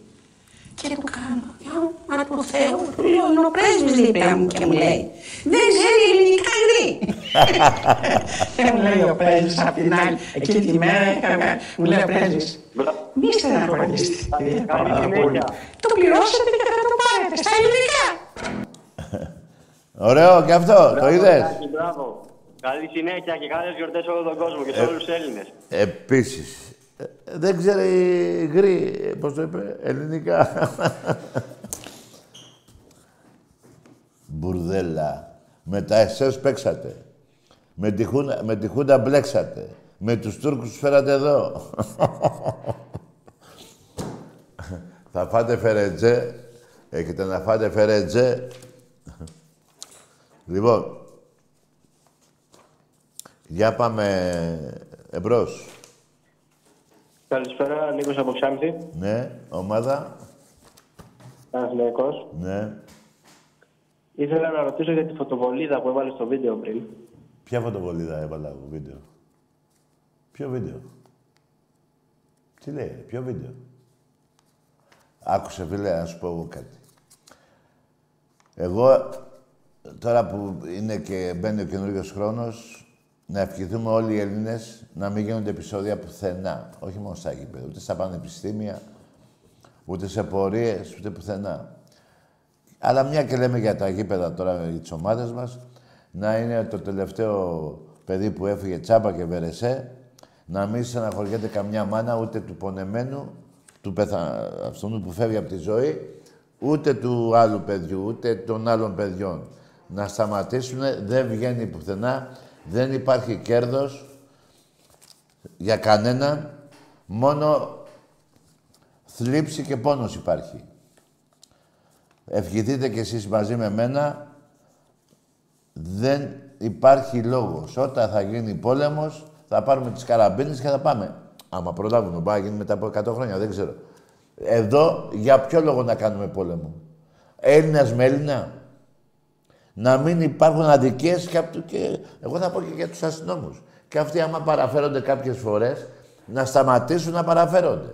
Και του κάνω, «Ω, μα του Θεού, του λέω, είναι ο πρέσβης δίπλα μου και μου λέει, δεν ξέρει ελληνικά γρή. και μου λέει ο πρέσβης απ' την άλλη, εκείνη τη μέρα, είχα- μου λέει ο πρέσβης, μη στεναχωρήσετε, κυρία Καλή Παπαδοπούλου. συνέχεια. Το πληρώσατε και θα το πάρετε στα ελληνικά. Ωραίο και αυτό, το Μπράβο, είδες. Τάκη, Μπράβο. Καλή συνέχεια και καλές γιορτές σε όλο τον κόσμο και σε Ε, όλους τους Έλληνες. Επίσης. Ε, Δεν ξέρει γρή, ε, πώς το είπε, ελληνικά. Μπουρδέλα. Με τα ΕΣΕΣ παίξατε. Με τη, χούνα, με τη Χούντα μπλέξατε. Με τους Τούρκους τους φέρατε εδώ. Θα φάτε φερετζέ. Έχετε να φάτε φερετζέ. λοιπόν, για πάμε εμπρός. Καλησπέρα, Νίκος από Ξάνθη, Ναι, ομάδα. Παναθηναϊκός. Ναι. Ήθελα να ρωτήσω για τη φωτοβολίδα που έβαλες στο βίντεο πριν. Ποια φωτοβολίδα έβαλα εγώ βίντεο; Ποιο βίντεο; Τι λέει, ρε, ποιο βίντεο; Άκουσε φίλε να σου πω εγώ κάτι. Εγώ τώρα που είναι και μπαίνει ο καινούργιος χρόνος να ευχηθούμε όλοι οι Έλληνες να μην γίνονται επεισόδια πουθενά. Όχι μόνο στα γήπεδα, ούτε στα πανεπιστήμια, ούτε σε πορείες, ούτε πουθενά. Αλλά μια και λέμε για τα γήπεδα τώρα για τις ομάδες μας, να είναι το τελευταίο παιδί που έφυγε τσάμπα και βερεσέ, να μην στεναχωριέται καμιά μάνα ούτε του πονεμένου, του πεθα... αυτού που φεύγει από τη ζωή, ούτε του άλλου παιδιού, ούτε των άλλων παιδιών. Να σταματήσουν, δεν βγαίνει πουθενά, δεν υπάρχει κέρδος για κανέναν, μόνο θλίψη και πόνος υπάρχει. Ευχηθείτε κι εσείς μαζί με μένα. Δεν υπάρχει λόγος. Όταν θα γίνει πόλεμος, θα πάρουμε τις καραμπίνες και θα πάμε. Άμα προλάβουμε, μπορεί να γίνει μετά από 100 χρόνια, δεν ξέρω. Εδώ, για ποιο λόγο να κάνουμε πόλεμο; Έλληνας με Έλληνα; Να μην υπάρχουν αδικίες και, απ' το- και εγώ θα πω και για τους αστυνόμους. Και αυτοί άμα παραφέρονται κάποιες φορές, να σταματήσουν να παραφέρονται.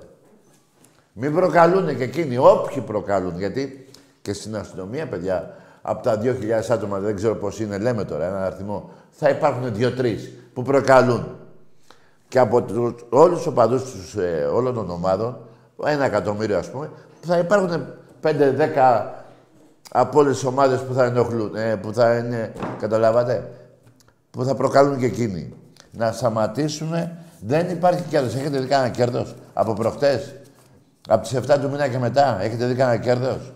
Μην προκαλούν και εκείνοι, όποιοι προκαλούν. Γιατί και στην αστυνομία, παιδιά, από τα 2.000 άτομα, δεν ξέρω πώς είναι, λέμε τώρα ένα αριθμό, θα υπάρχουν δύο-τρεις που προκαλούν. Και από τους, όλους τους οπαδούς τους, ε, όλων των ομάδων, ένα εκατομμύριο ας πούμε, θα υπάρχουν 5-10 από όλες τις ομάδες που θα ενοχλούν, ε, που θα είναι, καταλάβατε, που θα προκαλούν και εκείνοι. Να σταματήσουν, δεν υπάρχει κέρδος. Έχετε δει κανένα κέρδος από προχτές, από τις 7 του μήνα και μετά, έχετε δει κανένα κέρδος;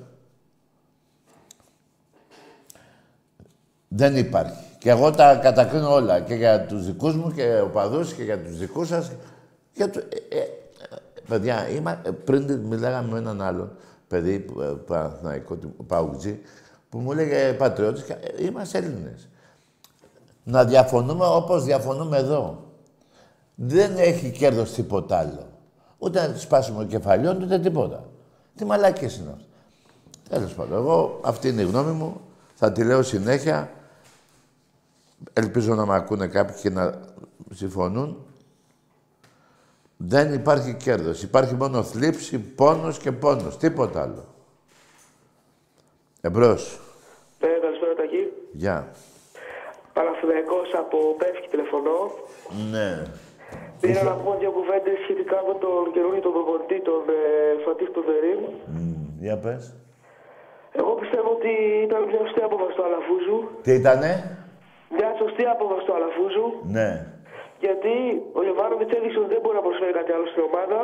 Δεν υπάρχει. Και εγώ τα κατακρίνω όλα. Και για τους δικούς μου και οπαδούς και για τους δικούς σας. Για του... ε, ε, παιδιά, είμα... ε, πριν μιλάγαμε με έναν άλλον παιδί, που, ε, Παναθηναϊκό, του Παουτζή, που μου έλεγε πατριώτης, και, ε, είμαστε Έλληνες. Να διαφωνούμε όπως διαφωνούμε εδώ. Δεν έχει κέρδος τίποτα άλλο. Ούτε να σπάσουμε κεφαλιών, ούτε τίποτα. Τι μαλάκες είναι αυτό. Τέλος πάντων, εγώ αυτή είναι η γνώμη μου. Θα τη λέω συνέχεια. Ελπίζω να με ακούνε κάποιοι και να συμφωνούν. Δεν υπάρχει κέρδος. Υπάρχει μόνο θλίψη, πόνος και πόνος. Τίποτα άλλο. Εμπρός. Ναι, καλησπέρα Τακί. Γεια. Παναθηναϊκός από Πεύκη τηλεφωνώ. Ναι. Πήρα να πω δύο κουβέντες σχετικά με τον καινούριο τον προπονητή, τον ε, Φατίχ Τοδερήμ. Μμ, Για πες. Εγώ πιστεύω ότι ήταν μια σωστή απόφαση του Αλαφούζου. Τι ήτανε; Μια σωστή απόφαση του Αλαφούζου. Ναι. Γιατί ο Ιωβάνοβιτς έδειξε ότι δεν μπορεί να προσφέρει κάτι άλλο στην ομάδα.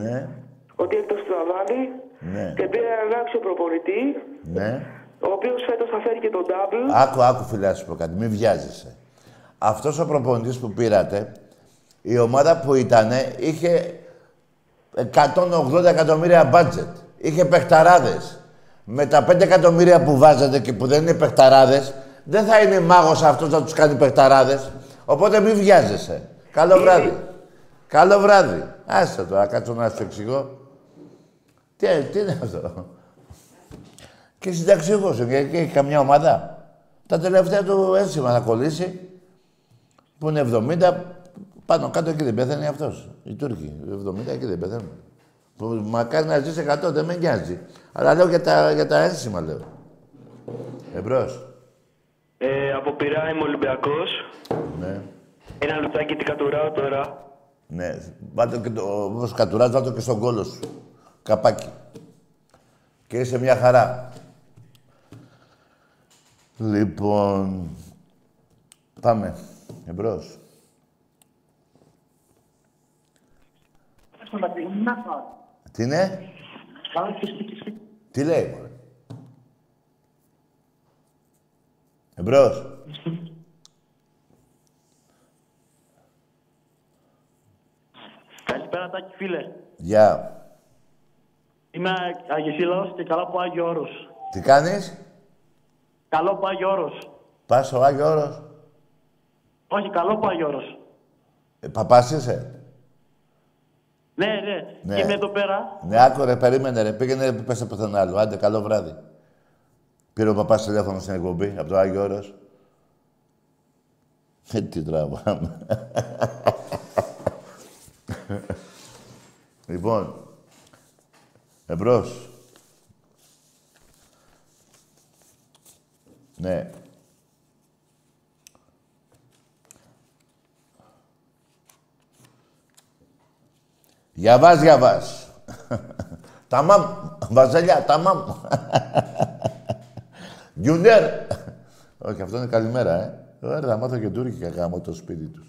Ναι. Ότι εκτό του Αβάνη. Ναι. Και πήρε έναν άξιο προπονητή, Ναι. ο οποίος φέτος θα φέρει και τον double. Άκου, άκου φίλε, να σου πω κάτι. Μην βιάζεσαι. Αυτός ο προπονητής που πήρατε, η ομάδα που ήτανε, είχε 180 εκατομμύρια μπάτζετ. Είχε παιχταράδες. Με τα 5 εκατομμύρια που βάζετε και που δεν είναι παιχταράδες, δεν θα είναι μάγος αυτός να τους κάνει παιχταράδες. Οπότε μην βιάζεσαι. Καλό βράδυ. Καλό βράδυ. Άσε τώρα, κάτσω να σου εξηγώ. Τι, τι είναι αυτό; Και συνταξιούχος είναι και έχει καμιά ομάδα. Τα τελευταία του ένσημα θα κολλήσει, που είναι 70, πάνω κάτω εκεί δεν πέθανε αυτός. Οι Τούρκοι, 70 εκεί δεν πέθανε. Που μακάρι να ζήσει 100, δεν με νοιάζει. Αλλά λέω για τα, για τα ένσημα, λέω. Εμπρός. Ε, από Πειρά είμαι Ολυμπιακός. Ναι. Ένα λεπτάκι τι κατουράω τώρα. Ναι. Βάλτε και το, όπως κατουράς, βάλτε το και στον κόλο σου. Καπάκι. Και είσαι μια χαρά. Λοιπόν, πάμε. Εμπρός. Τι είναι; Τι λέει, Εμπρός. Καλησπέρα Τάκη φίλε. Γεια. Είμαι Αγισίλαος και καλό από Άγιο Όρος. Τι κάνεις; Καλό από Άγιο Όρος. Πας στο Άγιο Όρος; Όχι, καλό από Άγιο Όρος. Ε, παπάς είσαι; Ναι, ναι, Ναι. Και είμαι εδώ πέρα. Ναι, άκου ρε, περίμενε ρε. Πήγαινε πες από τον άλλο. Άντε, καλό βράδυ. Πήρε ο παπάς τηλέφωνο στην εκπομπή από το Άγιο Όρος. Ε, τι τραβάμε. λοιπόν, εμπρός. Ναι. Για βάζ, για βάζ. Ταμάμ. Βαζέλια, ταμάμ. Γιουνέρ. Όχι, αυτό είναι καλημέρα, ε. Ωραία, θα μάθω και τουρκικά γάμω το σπίτι τους.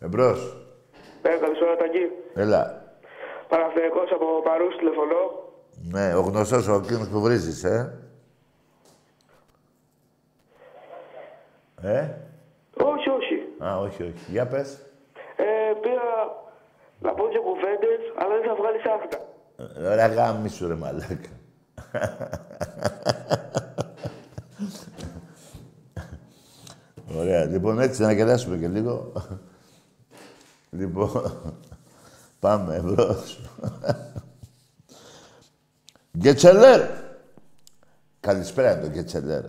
Εμπρός. Ναι, καλησπέρα Τακί. Έλα. Παναθηναϊκός από Παρούς τηλεφωνώ. Ναι, ο γνωστός ο εκείνος που βρίζεις, ε. Ε; Όχι, όχι. Α, όχι, όχι. Για πες. Ε, πήρα να πω δύο κουβέντες, αλλά δεν θα βγάλεις άκρη. Ε, Ωραία, γάμισου ρε μαλάκα. Ωραία. Λοιπόν, έτσι να κεράσουμε και λίγο. λοιπόν, πάμε εμπρός. Γκετσελέρ. Καλησπέρα το Γκετσελέρ.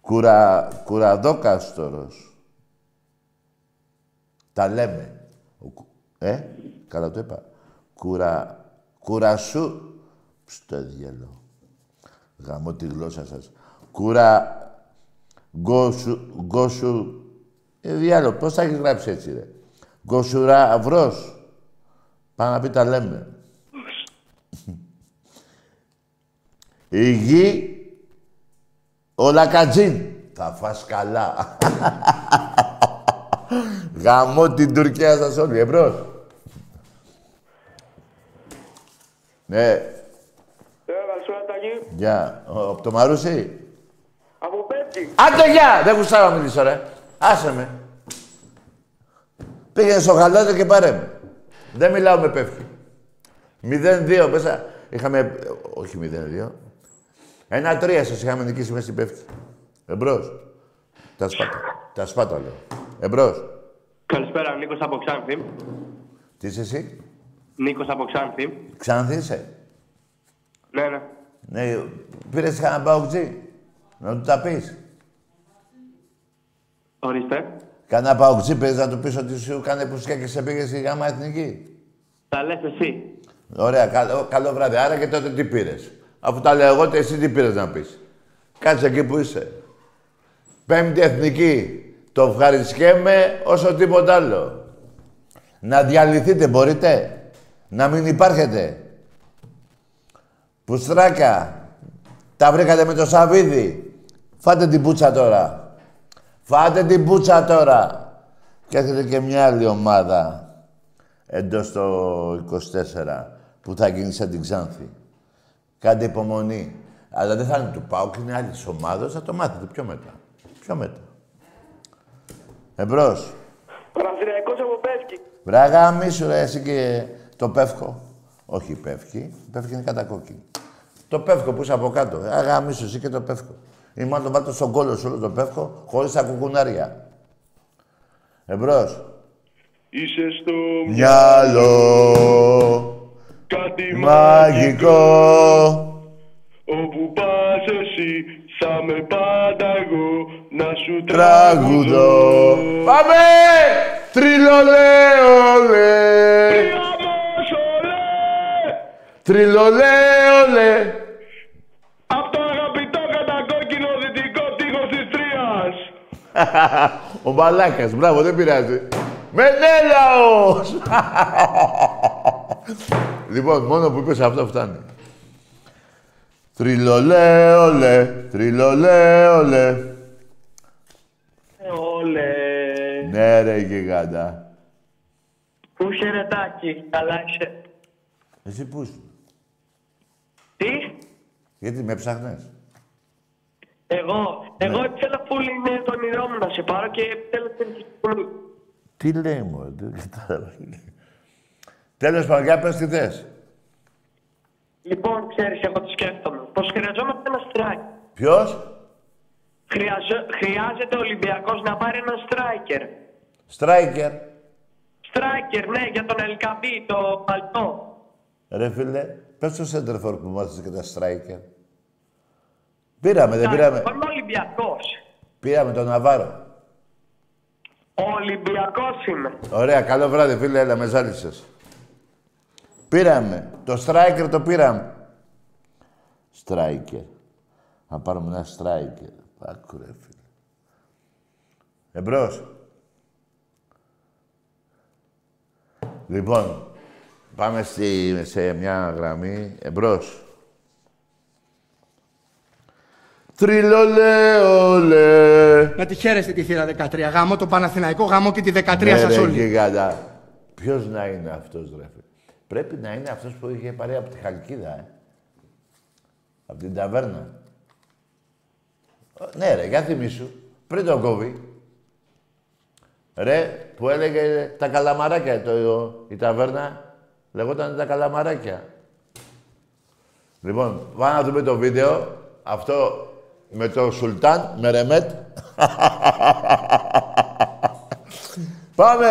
Κουρα... Κουραδόκαστορος. Τα λέμε. Ο κου- Ε, καλά το είπα. Κουρα... Κουρασού... Στο διάλο. Γαμώ τη γλώσσα σας. Κουρα... Γκόσου... Γκόσου... Ε, διάλο, πώς θα έχεις γράψει έτσι, ρε. Γκοσουραβρός. Πάμε να πει τα λέμε. Η γη... Ο Λακατζίν. Θα φας καλά. Γαμώ την Τουρκία σας όλοι. Εμπρός. Ναι. Ε, καλησπέρα Τάκη. Γεια. Ο- Από το Μαρούσι; Από Πέτκι. Άντε γεια! Δεν γουστάρω να μιλήσω, ρε. Άσε με. Πήγαινε στο χαλάδι και πάρε με. Δεν μιλάω με πέφτει. 0-2 μέσα. Είχαμε... ε, Όχι 0-2. Ένα-τρία σας είχαμε νικήσει μέσα στην πέφτη. Εμπρός. Τα σπάτα. Τα σπάτα λέω. Εμπρός. Καλησπέρα, Νίκος από Ξάνθη. Τι είσαι εσύ; Νίκος από Ξάνθη. Ξάνθη είσαι; Ναι, ναι. Ναι, πήρες κανένα παουτζή. Να του τα πεις; Ορίστε. Κανένα παουτζή πες να του πεις ότι σου κάνε πουσιά και σε πήγες στη γάμα εθνική; Τα λες εσύ. Ωραία, καλό, καλό βράδυ. Άρα και τότε τι πήρες; Αφού τα λέω εγώ, εσύ τι πήρες να πεις; Κάτσε εκεί που είσαι. Πέμπτη εθνική. Το ευχαριστιέμαι όσο τίποτα άλλο. Να διαλυθείτε μπορείτε; Να μην υπάρχετε. Πουστράκα. Τα βρήκατε με το Σαβίδι. Φάτε την πούτσα τώρα. Φάτε την πούτσα τώρα. Και έρχεται και μια άλλη ομάδα εντός το 24 που θα γίνει σαν την Ξάνθη. Κάντε υπομονή. Αλλά δεν θα είναι του ΠΑΟΚ, είναι άλλης ομάδας, θα το μάθετε πιο μετά. Πιο μετά. Εμπρός. Παναθηναϊκός από Πέτκι. Βράγα μίσου ρε, εσύ και το πεύκο. Όχι η πεύκη. Η πεύκη είναι κατακόκκινη. Το πεύκο που είσαι από κάτω. Αγά μίσου εσύ και το πεύκο. Ή μάλλον το βάλτε στον κόλλο σου όλο το πεύκο, χωρίς τα κουκουνάρια. Εμπρός. Είσαι στο Μυαλό κάτι μαγικό Όπου πας εσύ θα με πάντα εγώ να σου τραγουδώ. Πάμε! Τριλολέολε! Τριλολέολε! Απ' το αγαπητό κατακόκκινο δυτικό τείχος της Τρίας. Ο Μαλάκας, μπράβο, δεν πειράζει. Μενέλαος! λοιπόν, μόνο που είπες αυτό φτάνει. Τριλολέολε, τριλολέολε. Όλε. Ναι ρε γιγάντα. Πού χαιρετάκι, καλά είσαι. Εσύ πού είσαι; Τι, Γιατί με ψάχνες; εγώ, εγώ ήθελα που είναι το όνειρό μου να σε πάρω και θέλω την Τι λέει μου, δεν κατάλαβα. Τέλος πάντων, για πες τι θες. Λοιπόν, ξέρεις, εγώ τι σκέφτομαι. Πως χρειαζόμαστε ένα στράικ. Ποιος; Χρειαζε- Χρειάζεται ο Ολυμπιακός να πάρει ένα στράικερ. Στράικερ. Στράικερ, ναι, για τον Ελ Κααμπί, το παλτό. Ρε φίλε, πες το σέντερφορ που μάθαμε και τα στράικερ. Πήραμε, δεν πήραμε. Ο Ολυμπιακός. Πήραμε τον Ναβάρο. Ο Ολυμπιακός είμαι. Ωραία, καλό βράδυ φίλε, έλα με ζάλισες. Πήραμε. Το striker το πήραμε. Striker. Να πάρουμε ένα striker. Άκου ρε φίλε. Εμπρός. Λοιπόν, πάμε στη, σε μια γραμμή. Εμπρός. Τριλολέολε. Να τη χαίρεστε τη θύρα 13. Γάμο το Παναθηναϊκό, γάμο και τη 13 Ναι, σας ρε, όλοι. γιγάντα. Ποιος να είναι αυτός, ρε φίλε; Πρέπει να είναι αυτός που είχε πάρει από τη Χαλκίδα, ε. Από την ταβέρνα. Ε, Ναι, ρε, για θυμίσου. Πριν τον κόβει. Ρε, που έλεγε τα καλαμαράκια, το, η ταβέρνα. Λεγόταν τα καλαμαράκια. Λοιπόν, πάμε να δούμε το βίντεο. Αυτό με το Σουλτάν, με Ρεμέτ. πάμε!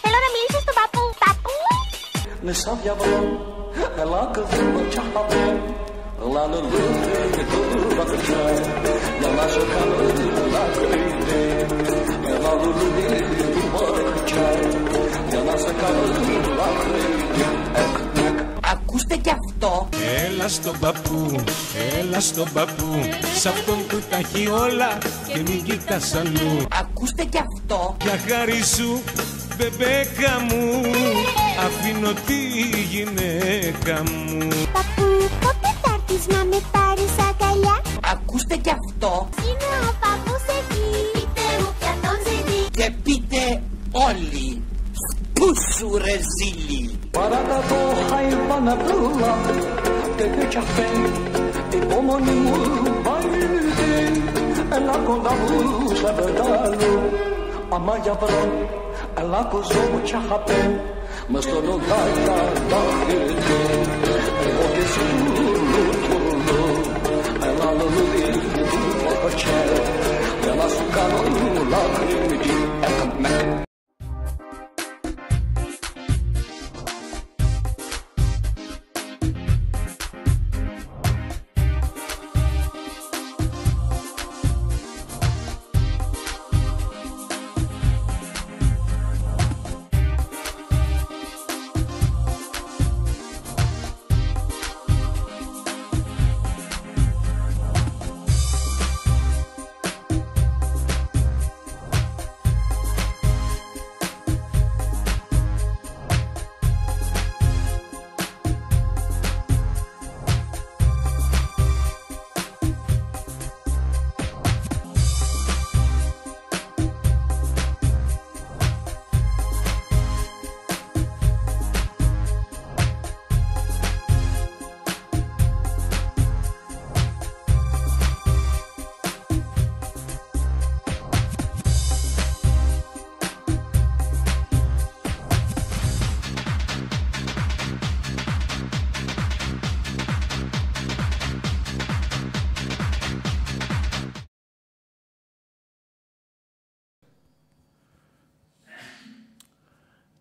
Θέλω να μιλήσω στον παππού. Παππού! Μεσάβια βρω, ελάκα δούμε τσαχαπέ. Λάλε λούτε και το βακρτσάι Για να σε κάνω λάκρυδε Ελά λούτε του βακρτσάι Για να σε κάνω λάκρυδε Ακούστε κι αυτό. Έλα στον παππού, έλα στον παππού Σ' αυτόν που τα έχει όλα και μην κοιτάς αλλού Ακούστε κι αυτό. Για χάρη σου, μπεμπέκα μου Αφήνω τη γυναίκα μου Παππού, πότε θα έρθεις να με πάρεις αγκαλιά; Ακούστε κι αυτό. Είναι ο παππούς εκεί Πείτε μου πια τον ζητεί Και πείτε όλοι. Πούσου ρε ζήλι; Παρακατώ χαϊβανατούλα και πέτσαφέ Υπομονή μου βαρύτε Έλα κοντά μου σε πετάλω Άμα για βρω Έλα κοζό μου τσαχαπέ Μες στο λογάτα δάχεται Εγώ και σου του πακατσέ Για να σου κάνω λάχρυμι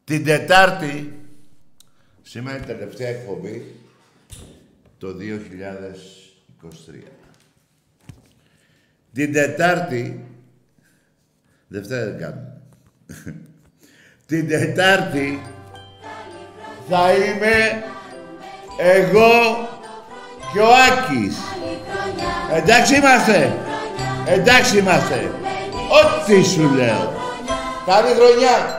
Την Τετάρτη, σήμερα είναι η τελευταία εκπομπή, το 2023. Την Τετάρτη, Δευτέρα δεν κάνουμε. Την Τετάρτη θα είμαι εγώ και ο Άκης. Εντάξει είμαστε. Εντάξει είμαστε. Ό,τι σου λέω. Καλή χρονιά.